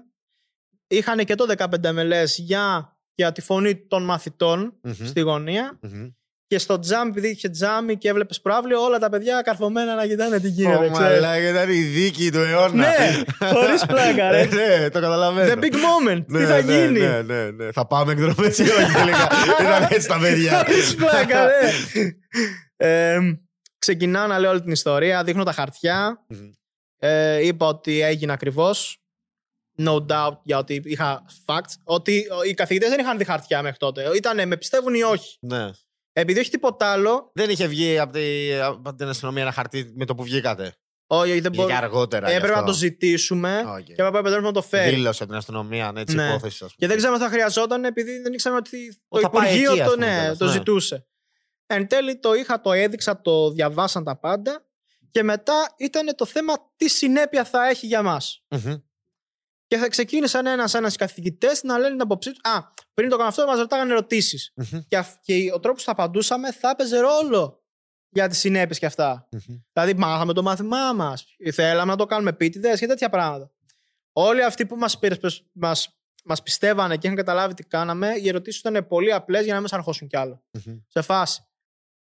Είχαν και το 15 μελές για, για τη φωνή των μαθητών Μμμ, στη γωνία μμμ. Και στο τζάμι, επειδή είχε τζάμι και έβλεπες προάβλιο, όλα τα παιδιά καρφωμένα να κοιτάνε τι Ω, γίνεται. ξέρεις. μαλάκα, ήταν η δίκη του αιώνα. Ναι, χωρίς πλάκα, ρε. Ε, Ναι, το καταλαβαίνω. The big moment. Ναι, τι θα ναι, γίνει; Ναι, ναι, ναι. Θα πάμε εκδρομές ή όχι τελικά. Ήταν έτσι τα παιδιά. Χωρίς πλάκα, ρε. Ε, ξεκινάω να λέω όλη την ιστορία, δείχνω τα χαρτιά. Μμμ. Ε, είπα ότι έγινε ακριβώς. No doubt για ότι είχα facts. Ότι οι καθηγητές δεν είχαν δει χαρτιά μέχρι τότε. Ήταν με πιστεύουν ή όχι. Ναι. Επειδή όχι τίποτα άλλο. Δεν είχε βγει από τη- από την αστυνομία ένα χαρτί με το που βγήκατε. Όχι, όχι, δεν Βγήκε μπορώ. αργότερα. γι' Έπρεπε να αυτό. το ζητήσουμε Οκ. και έπρεπε να να το φέρει. Δήλωσε από την αστυνομία, ναι, της Ναι. υπόθεσης. Και δεν ξέραμε αν θα χρειαζόταν επειδή δεν ξέραμε ότι το Ότι θα πάει Υπουργείο εκεί, ας το, πούμε, ναι, κιόλας, το ναι. ζητούσε. Εν τέλει το είχα, το έδειξα, το διαβάσαν τα πάντα και μετά ήταν το θέμα τι συνέπεια θα έχει για μας. Και θα ξεκίνησαν ένα-ένα καθηγητές να λένε την άποψή τους. Α, πριν το κάνω αυτό, μας ρωτάγανε ερωτήσεις. Και, αυ- και ο τρόπο που θα απαντούσαμε θα έπαιζε ρόλο για τις συνέπειες και αυτά. Δηλαδή, μάθαμε το μάθημά μας. Θέλαμε να το κάνουμε επίτηδες και τέτοια πράγματα. Όλοι αυτοί που μας μας, μας πιστεύανε και είχαν καταλάβει τι κάναμε, οι ερωτήσεις ήταν πολύ απλές για να μην μας αρχώσουν κι άλλο. Σε φάση.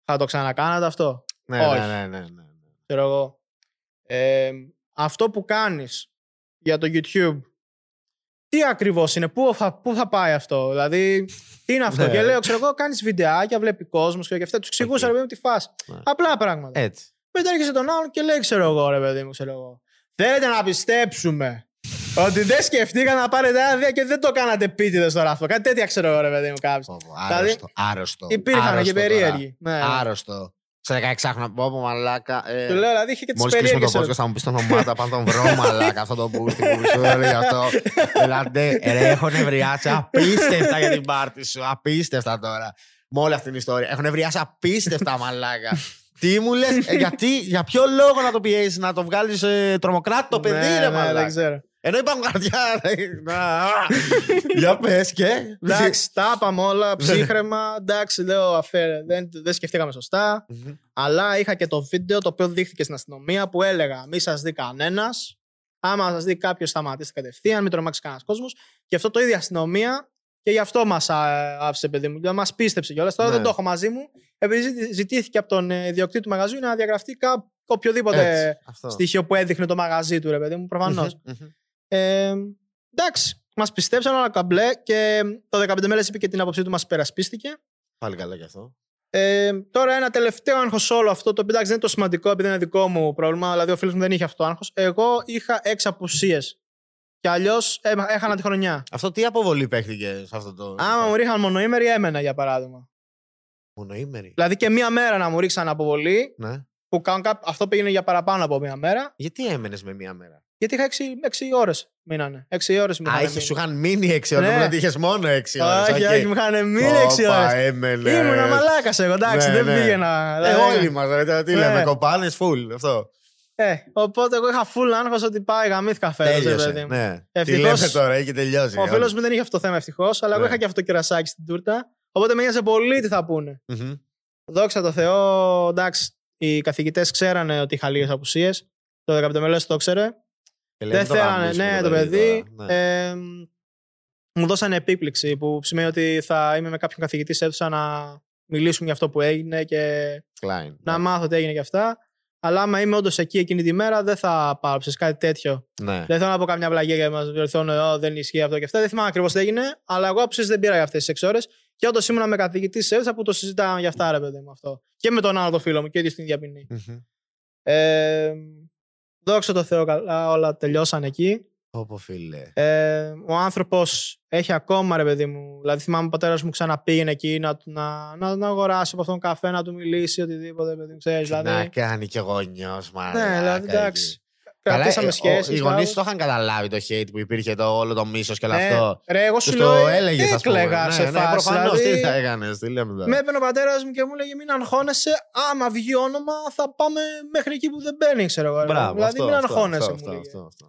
Θα το ξανακάνατε αυτό; Ναι, Όχι. ναι, ναι, ναι, ναι. Ξέρω εγώ. Ε, αυτό που κάνεις για το YouTube, τι ακριβώς είναι, πού θα, πού θα πάει αυτό, δηλαδή, τι είναι αυτό; Ναι. και λέω, ξέρω εγώ, κάνεις βιντεάκια, βλέπει κόσμος και αυτά, τους εξηγούσα, Οκ. ρε παιδί μου, τη φάση. Ναι. Απλά πράγματα. Έτσι. Μετά έρχεσαι τον άλλον και λέει, ξέρω εγώ, ρε παιδί μου, ξέρω εγώ. Θέλετε να πιστέψουμε ότι δεν σκεφτήκατε να πάρετε άδεια και δεν το κάνατε επίτηδες τώρα αυτό. Κάτι τέτοια ξέρω εγώ, ρε παιδί μου, κάποιος. Πω, πω, Δηλαδή, Άρρωστο. Άρρωστο. Υπήρχαν και Άρρωστο τώρα. περίεργοι. Ναι. Άρρωστο. Σε 16 χρόνια πω, πω, μαλάκα. Ε, Του λέω, δηλαδή, είχε και τις Μόλις κλείσουμε το περίεργες podcast θα μου πεις το όνομα, να πάω να τον βρω μαλάκα αυτό το πούστη που σου έλεγε γι' αυτό. Δηλαδή, ρε, έχω νευριάσει απίστευτα για την πάρτι σου. Απίστευτα τώρα. Με όλη αυτή την ιστορία. Έχω νευριάσει απίστευτα μαλάκα. Τι μου λες, γιατί, για ποιο λόγο να το πιέσεις, να το βγάλεις ε, τρομοκράτη το παιδί, Ναι, ρε ναι, μαλάκα. δεν ξέρω. Ενώ υπάρχουν καρδιά. ρε. Να, α. Για πες και. Εντάξει, τα είπαμε όλα ψύχρεμα. Εντάξει, λέω αφέ, δεν, δεν σκεφτήκαμε σωστά. Μμμ. Αλλά είχα και το βίντεο το οποίο δείχθηκε στην αστυνομία που έλεγα Μη σας δει κανένας. Άμα σας δει κάποιος, σταματήστε κατευθείαν, μην τρομάξεις κανένας κόσμος. Και αυτό το ίδιο η αστυνομία και γι' αυτό μας άφησε, παιδί μου. Μας πίστεψε κιόλας. Τώρα Ναι. δεν το έχω μαζί μου. Επειδή ζητη- ζητήθηκε από τον ε, ιδιοκτήτη του μαγαζιού να διαγραφτεί κά- οποιοδήποτε Έτσι, αυτό. στοιχείο που έδειχνε το μαγαζί του, ρε παιδί μου, προφανώς. Μμμ, μμμ. Ε, εντάξει, μας πιστέψαν όλα καμπλέ και το 15 μέρες είπε και την άποψή του, μας υπερασπίστηκε. Πάλι καλά κι αυτό. Ε, τώρα ένα τελευταίο άγχος σε όλο αυτό, το οποίο εντάξει δεν είναι το σημαντικό επειδή είναι δικό μου πρόβλημα, δηλαδή ο φίλος μου δεν είχε αυτό το άγχος. Εγώ είχα έξι απουσίες. Και αλλιώς έχανα τη χρονιά. Αυτό τι αποβολή παίχτηκε σε αυτό το. Άμα μου ρίχναν μονοήμερη, έμενα για παράδειγμα. Μονοήμερη; Δηλαδή και μία μέρα να μου ρίξαν αποβολή, Ναι. που κάνουν κά- αυτό πήγαινε για παραπάνω από μία μέρα, Γιατί έμενες με μία μέρα; Γιατί είχα έξι, έξι ώρες μείνανε. Έξι ώρες μου Α, είχαν είχες, μείνει. σου είχαν μείνει 6 ώρες. Ναι. Ναι. είχες μόνο 6 ώρες. Όχι, όχι, μου είχαν μείνει έξι ώρες. έμενε. Ήμουνα μαλάκας εγώ, εντάξει, Ναι, δεν ναι. πήγαινα. Ε, δηλαδή, όλοι μας. Τι Ναι. λέμε, κοπάνες, full. Αυτό. Ε, οπότε εγώ είχα full άγχος ότι πάει γαμήθηκα φέτος, ρε Τέλειωσε. παιδί μου. Ναι. Τι Ευτυχώς- λέμε τώρα, έχει τελειώσει. Ο φίλος μου δεν είχε αυτό το θέμα ευτυχώς, αλλά εγώ Ναι. είχα και αυτό το κερασάκι στην τούρτα. Οπότε με νοιάζε πολύ τι θα πούνε. Μμμ. Δόξα τω Θεώ, εντάξει, οι καθηγητές ξέρανε ότι είχα λίγες απουσίες. Το 15 μέλο το ήξερε. Και λέει, Δεν το θέλανε, γαμίσουμε ναι, το παιδί. τώρα. Ναι. Ε, μου δώσανε επίπληξη που σημαίνει ότι θα είμαι με κάποιον καθηγητή σε αίθουσα να μιλήσουμε για αυτό που έγινε και Klein. να Ναι. μάθω τι έγινε και αυτά. Αλλά άμα είμαι όντως εκεί εκείνη τη μέρα, δεν θα πάω σε κάτι τέτοιο. Ναι. Δεν θέλω να πω καμιά βλαγία για να μα διορθώνω, «Ω, δεν ισχύει αυτό και αυτά. Δεν θυμάμαι ακριβώς τι έγινε, αλλά εγώ άποψης δεν πήρα για αυτές τις 6 ώρες. Και όντως ήμουνα με καθηγητή σε αίθουσα που το συζητάγαμε για αυτά, ρε παιδί μου αυτό. Και με τον άλλο το φίλο μου και ίδιο στην ίδια ποινή. Μμμ. Ε, Δόξα τω Θεώ, καλά, όλα τελειώσαν εκεί. Όπω φίλε. Ε, ο άνθρωπος έχει ακόμα ρε παιδί μου. Δηλαδή, θυμάμαι ο πατέρας μου ξαναπήγαινε εκεί να, του- να, να, να αγοράσει από αυτόν καφέ, να του μιλήσει, οτιδήποτε. Παιδί, μου, ξέρεις, Να δηλαδή. κάνει και γονιό, μάλλον. Ναι, δηλαδή, εντάξει. Κρατήσαμε σχέσεις. Οι γονείς το είχαν καταλάβει το hate που υπήρχε, το, όλο το μίσος και όλο Ναι, αυτό. Ρε, εγώ σου Του λέω. το έλεγες, ας πούμε. έκλαιγα σε Ναι, ναι, φάση, προφανώς. δηλαδή, Τι θα έκανες, τι λέμε τώρα. Με έπαιρνε ο πατέρας μου και μου λέγε μην αγχώνεσαι. Άμα βγει όνομα, θα πάμε μέχρι εκεί που δεν μπαίνει, ξέρω εγώ. ρε. Μπράβο, δηλαδή, αυτό, μην αυτό, αγχώνεσαι. αυτό, μου αυτό, λέγε. αυτό, αυτό.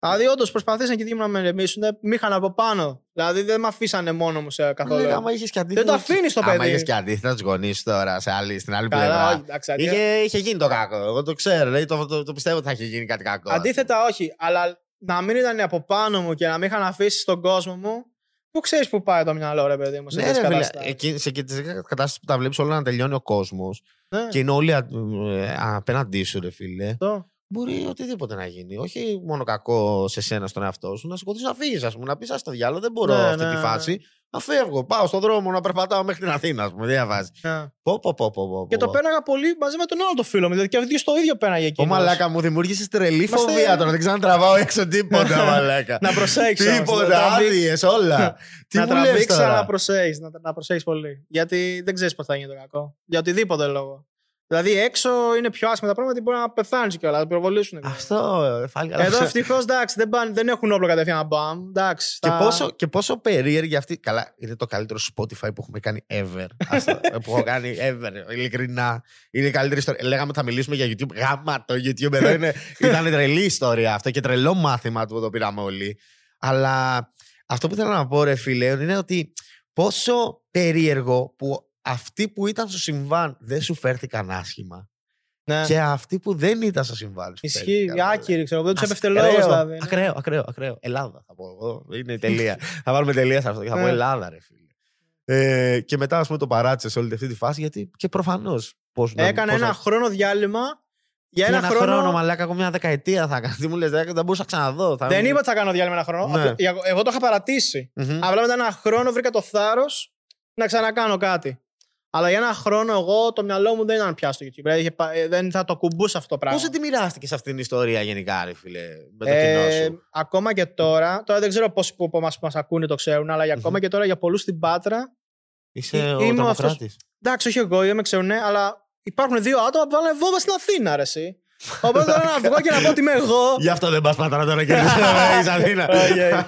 Δηλαδή, όντως προσπαθήσαν και δίπλα να με ρεμίσουν. Μ' είχαν από πάνω. Δηλαδή, δεν με αφήσανε μόνο μου σε καθόλου. Ναι, άμα είχες και Δεν αντίθετα. το αφήνεις το Άμα παιδί. είχες και αντίθετα του γονείς τώρα σε άλλη, στην άλλη Καλά, πλευρά. όχι, εντάξει, αντί- Είχε, είχε γίνει το κακό. Εγώ το ξέρω. Δηλαδή, το, το, το πιστεύω ότι θα είχε γίνει κάτι κακό. Αντίθετα, όχι. Αλλά να μην ήταν από πάνω μου και να μην είχαν αφήσει στον κόσμο μου. Πού ξέρεις που πάει το μυαλό, ρε παιδί μου, σε Ναι, τέτοιες ρε, φίλε, καταστάσεις. εκεί, σε τέτοιες κατάσταση που τα βλέπεις όλα να τελειώνει ο κόσμος Ναι, και είναι όλοι α- ε, απέναντί σου, ρε φίλε. αυτό. Μπορεί οτιδήποτε να γίνει. Όχι μόνο κακό σε σένα, στον εαυτό σου, να σηκωθεί να φύγεις, ας πούμε. Να πεις: Α το διάλογο, δεν μπορώ Ναι, αυτή ναι, τη ναι. φάση. Να φεύγω. Πάω στον δρόμο να περπατάω μέχρι την Αθήνα, ας πούμε. Δεν διαβάζει. Ναι. Πω, πω, πω, πω, πω, Και το πω. πέραγα πολύ μαζί με τον άλλο το φίλο μου. Δηλαδή και ο ίδιο το ίδιο πέραγε εκεί. Ω μαλάκα μου δημιούργησες τρελή Είμαστε- φοβία τώρα. Δεν ξέρω να τραβάω έξω τίποτα, μαλάκα. Να προσέξει. Τίποτα, άδειες, όλα. Τι να μου λες τραβήξει, αλλά να τώρα. προσέχεις. Να, να προσέχεις πολύ. Γιατί δεν ξέρεις πώς θα γίνει το κακό. Για οτιδήποτε λόγο. Δηλαδή έξω είναι πιο άσχημα τα πράγματα μπορεί να πεθάνεις κιόλα, να πυροβολήσουν. Αυτό, ε, φάλη, αλλά Εδώ ξέρω- ευτυχώς εντάξει, δεν, πάνε- δεν έχουν όπλο κατευθείαν μπαμ. Εντάξει. Και θα- πόσο, και πόσο περίεργη αυτή. Καλά, είναι το καλύτερο Spotify που έχουμε κάνει ever. Αυτό, που έχω κάνει ever. Ειλικρινά. Είναι η καλύτερη ιστορία. Λέγαμε ότι θα μιλήσουμε για YouTube. Γάμα το YouTube εδώ είναι. ήταν τρελή ιστορία αυτό και τρελό μάθημα του που το πήραμε όλοι. Αλλά αυτό που θέλω να πω, ρε φίλε, είναι ότι πόσο περίεργο που αυτοί που ήταν στο συμβάν δεν σου φέρθηκαν άσχημα. Ναι. Και αυτοί που δεν ήταν στο συμβάν. σου Ισχύει, φέρθηκαν, οι άκυροι, ξέρω εγώ, δεν τους Ας- έπεφτε λόγος ακραίο, δηλαδή. ναι. Ακραίο, ακραίο, ακραίο. Ελλάδα θα πω εγώ. Είναι η τελεία. θα βάλουμε τελεία σε αυτό και θα πω Ναι. Ελλάδα, ρε φίλε. Ε, και μετά, ας πούμε, το παράτησε σε όλη αυτή τη φάση γιατί και προφανώς. Έκανε ένα χρόνο διάλειμμα. Για ένα, ένα χρόνο. χρόνο, μαλάκα, ακόμα μια δεκαετία θα έκανε. Τι μου λες, δεν μπορούσα να ξαναδώ. Θα... Δεν είπα ότι θα κάνω διάλειμμα ένα χρόνο. Ναι. Απλά- Εγώ, εγώ το είχα παρατήσει. Μμμ. Απλά μετά ένα χρόνο βρήκα το θάρρος να ξανακάνω κάτι. Αλλά για ένα χρόνο εγώ το μυαλό μου δεν ήταν πια στο YouTube. Δηλαδή, είχε πα- ε, δεν θα το κουμπούσα αυτό το πράγμα. Πώς τη μοιράστηκε σε αυτήν την ιστορία γενικά, ρε φίλε, με το Ε, κοινό σου; ακόμα και τώρα, τώρα δεν ξέρω πόσοι που από εμάς που μας ακούνε το ξέρουν, αλλά για ακόμα Μμμ. και τώρα για πολλούς στην Πάτρα, Είσαι ε, ο είμαι τρομοκράτης. εντάξει όχι εγώ, είμαι ξέρουν, ναι, αλλά υπάρχουν δύο άτομα που βάλανε βόμβα στην Αθήνα, ρε εσύ. Οπότε τώρα να βγω και να πω ότι είμαι εγώ. Γι' αυτό δεν πας πατέρα τώρα και είσαι Αθήνα. Όχι, όχι.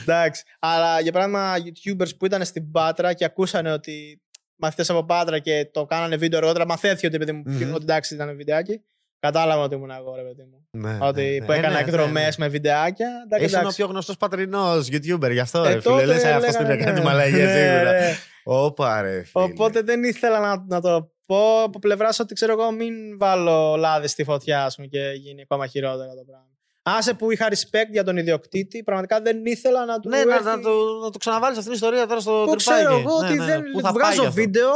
Εντάξει. Αλλά για παράδειγμα, YouTubers που ήταν στην Πάτρα και ακούσανε ότι μαθητές από Πάτρα και το κάνανε βίντεο αργότερα, μαθαίθηκε ότι, παιδί μου, Μμμ. ότι εντάξει ήταν βιντεάκι. Κατάλαβα ότι ήμουν εγώ, ρε παιδί μου. Ναι, ότι ναι, ναι. που Ε, έκανα ναι, ναι, εκδρομές ναι. με βιντεάκια. Εντάξει, Ήσουν ο εντάξει. πιο γνωστός πατρινός YouTuber, γι' αυτό Ε, ρε φίλε. τότε Λες αυτό στην λέγανε, έκανε ναι. μαλαγία Ναι, σίγουρα. ναι. Όπα ρε φίλε. Οπότε δεν ήθελα να, να το πω από πλευράς ότι ξέρω εγώ μην βάλω λάδι στη φωτιά ας πούμε, και γίνει ακόμα χειρότερα το πράγμα. Άσε που είχα respect για τον ιδιοκτήτη, πραγματικά δεν ήθελα να του Ναι, να, έρθει... να, το, να το ξαναβάλεις αυτήν την ιστορία τώρα στο Που τρυπάκι. ξέρω εγώ Ναι, ότι ναι, δεν πού θα πάει βγάζω αυτό. βίντεο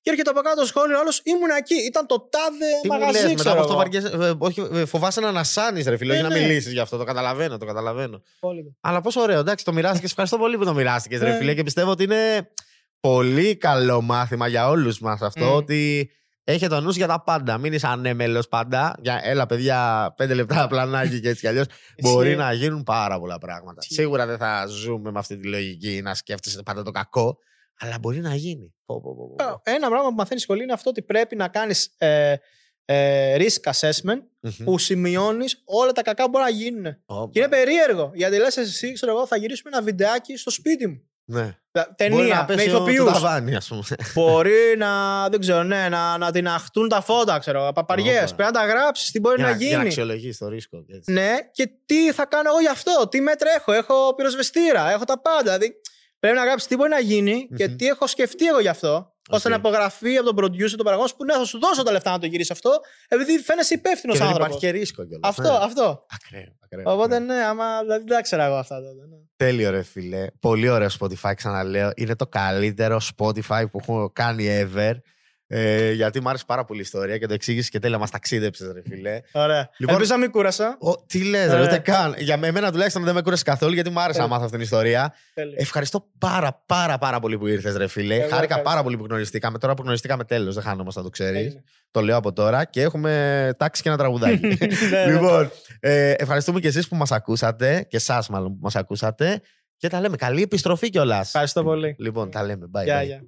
και έρχεται από κάτω σχόλιο άλλος ήμουν εκεί. Ήταν το τάδε Τι μου μαγαζί, λες, μετά ξέρω από αυτό εγώ. βαριέσαι, ε, όχι, ε, φοβάσαι να ανασάνεις, ρε φίλε, όχι Ναι, να ναι. μιλήσεις γι' αυτό. Το καταλαβαίνω, το καταλαβαίνω. Πολύ. Αλλά πόσο ωραίο, εντάξει, το μοιράστηκες. Ευχαριστώ πολύ που το μοιράστηκες, ρε Ναι. φίλε. Και πιστεύω ότι είναι πολύ καλό μάθημα για όλους μας αυτό. Μμ. Ότι έχετε το νους για τα πάντα. Μην είσαι ανέμελος πάντα. Για, έλα, παιδιά, πέντε λεπτά πλανάκι και έτσι κι αλλιώς. Μπορεί να γίνουν πάρα πολλά πράγματα. Ισχύει. Σίγουρα δεν θα ζούμε με αυτή τη λογική να σκέφτεσαι πάντα το κακό. Αλλά μπορεί να γίνει. Πω, πω, πω, πω. Ένα πράγμα που μαθαίνεις σχολή είναι αυτό ότι πρέπει να κάνεις ε, ε, risk assessment Μμμ. που σημειώνεις όλα τα κακά που μπορεί να γίνουν. Όπα. Και είναι περίεργο. Γιατί λες εσύ, ξέρω εγώ, θα γυρίσουμε ένα βιντεάκι στο σπίτι μου. Ναι. Τα- Μπορεί να Ταινία με πέσει ο- ηθοποιούς. το ταβάνι, ας πούμε. μπορεί να, δεν ξέρω, ναι, να, να τιναχτούν τα φώτα, ξέρω. Παπαριές. Όπα. Πρέπει να τα γράψεις, τι μπορεί για, να για να γίνει. αξιολογήσει το ρίσκο. και έτσι. Ναι, και τι θα κάνω εγώ γι' αυτό, τι μέτρα έχω. Έχω πυροσβεστήρα, έχω τα πάντα. Δηλαδή, πρέπει να γράψεις τι μπορεί να γίνει και Μμμ. τι έχω σκεφτεί εγώ γι' αυτό. Ώστε Οκ. να υπογραφεί από τον producer, τον παραγωγό που ναι, θα σου δώσω τα λεφτά να το γυρίσει αυτό, επειδή φαίνεσαι υπεύθυνος Και δεν άνθρωπος. υπάρχει και ρίσκο κιόλας. Αυτό, Ναι. αυτό. Ακραίο, ακραίο. Οπότε ναι. ναι, άμα δηλαδή, δεν τα 'ξερα εγώ αυτά τότε. Ναι. Τέλειο ρε φίλε. Πολύ ωραίο Spotify ξαναλέω. Είναι το καλύτερο Spotify που έχω κάνει ever. Ε, γιατί μου άρεσε πάρα πολύ η ιστορία και το εξήγησες και τέλεια. Μας ταξίδεψες, ρε φίλε. Ωραία. Λοιπόν- Ελπίζω να μην κούρασα. Ο, τι λες, ρε, Ωραία. ούτε καν. Για μένα τουλάχιστον δεν με κούρασε καθόλου γιατί μου άρεσε να Τέλεια. μάθω αυτή την ιστορία. Τέλεια. Ευχαριστώ πάρα πάρα πάρα πολύ που ήρθες, ρε φίλε. Εγώ Χάρηκα ευχαριστώ. πάρα πολύ που γνωριστήκαμε. Τώρα που γνωριστήκαμε τέλος, δεν χάνομαστε να το ξέρεις. Έγινε. Το λέω από τώρα και έχουμε τάξει και ένα τραγουδάκι. Ναι, ναι. λοιπόν, ε, ευχαριστούμε και εσείς που μας ακούσατε και εσάς μάλλον που μας ακούσατε. Και τα λέμε. Καλή επιστροφή κιόλας. Ευχαριστώ πολύ. Λοιπόν, τα λέμε. Bye, Γεια, bye. γεια.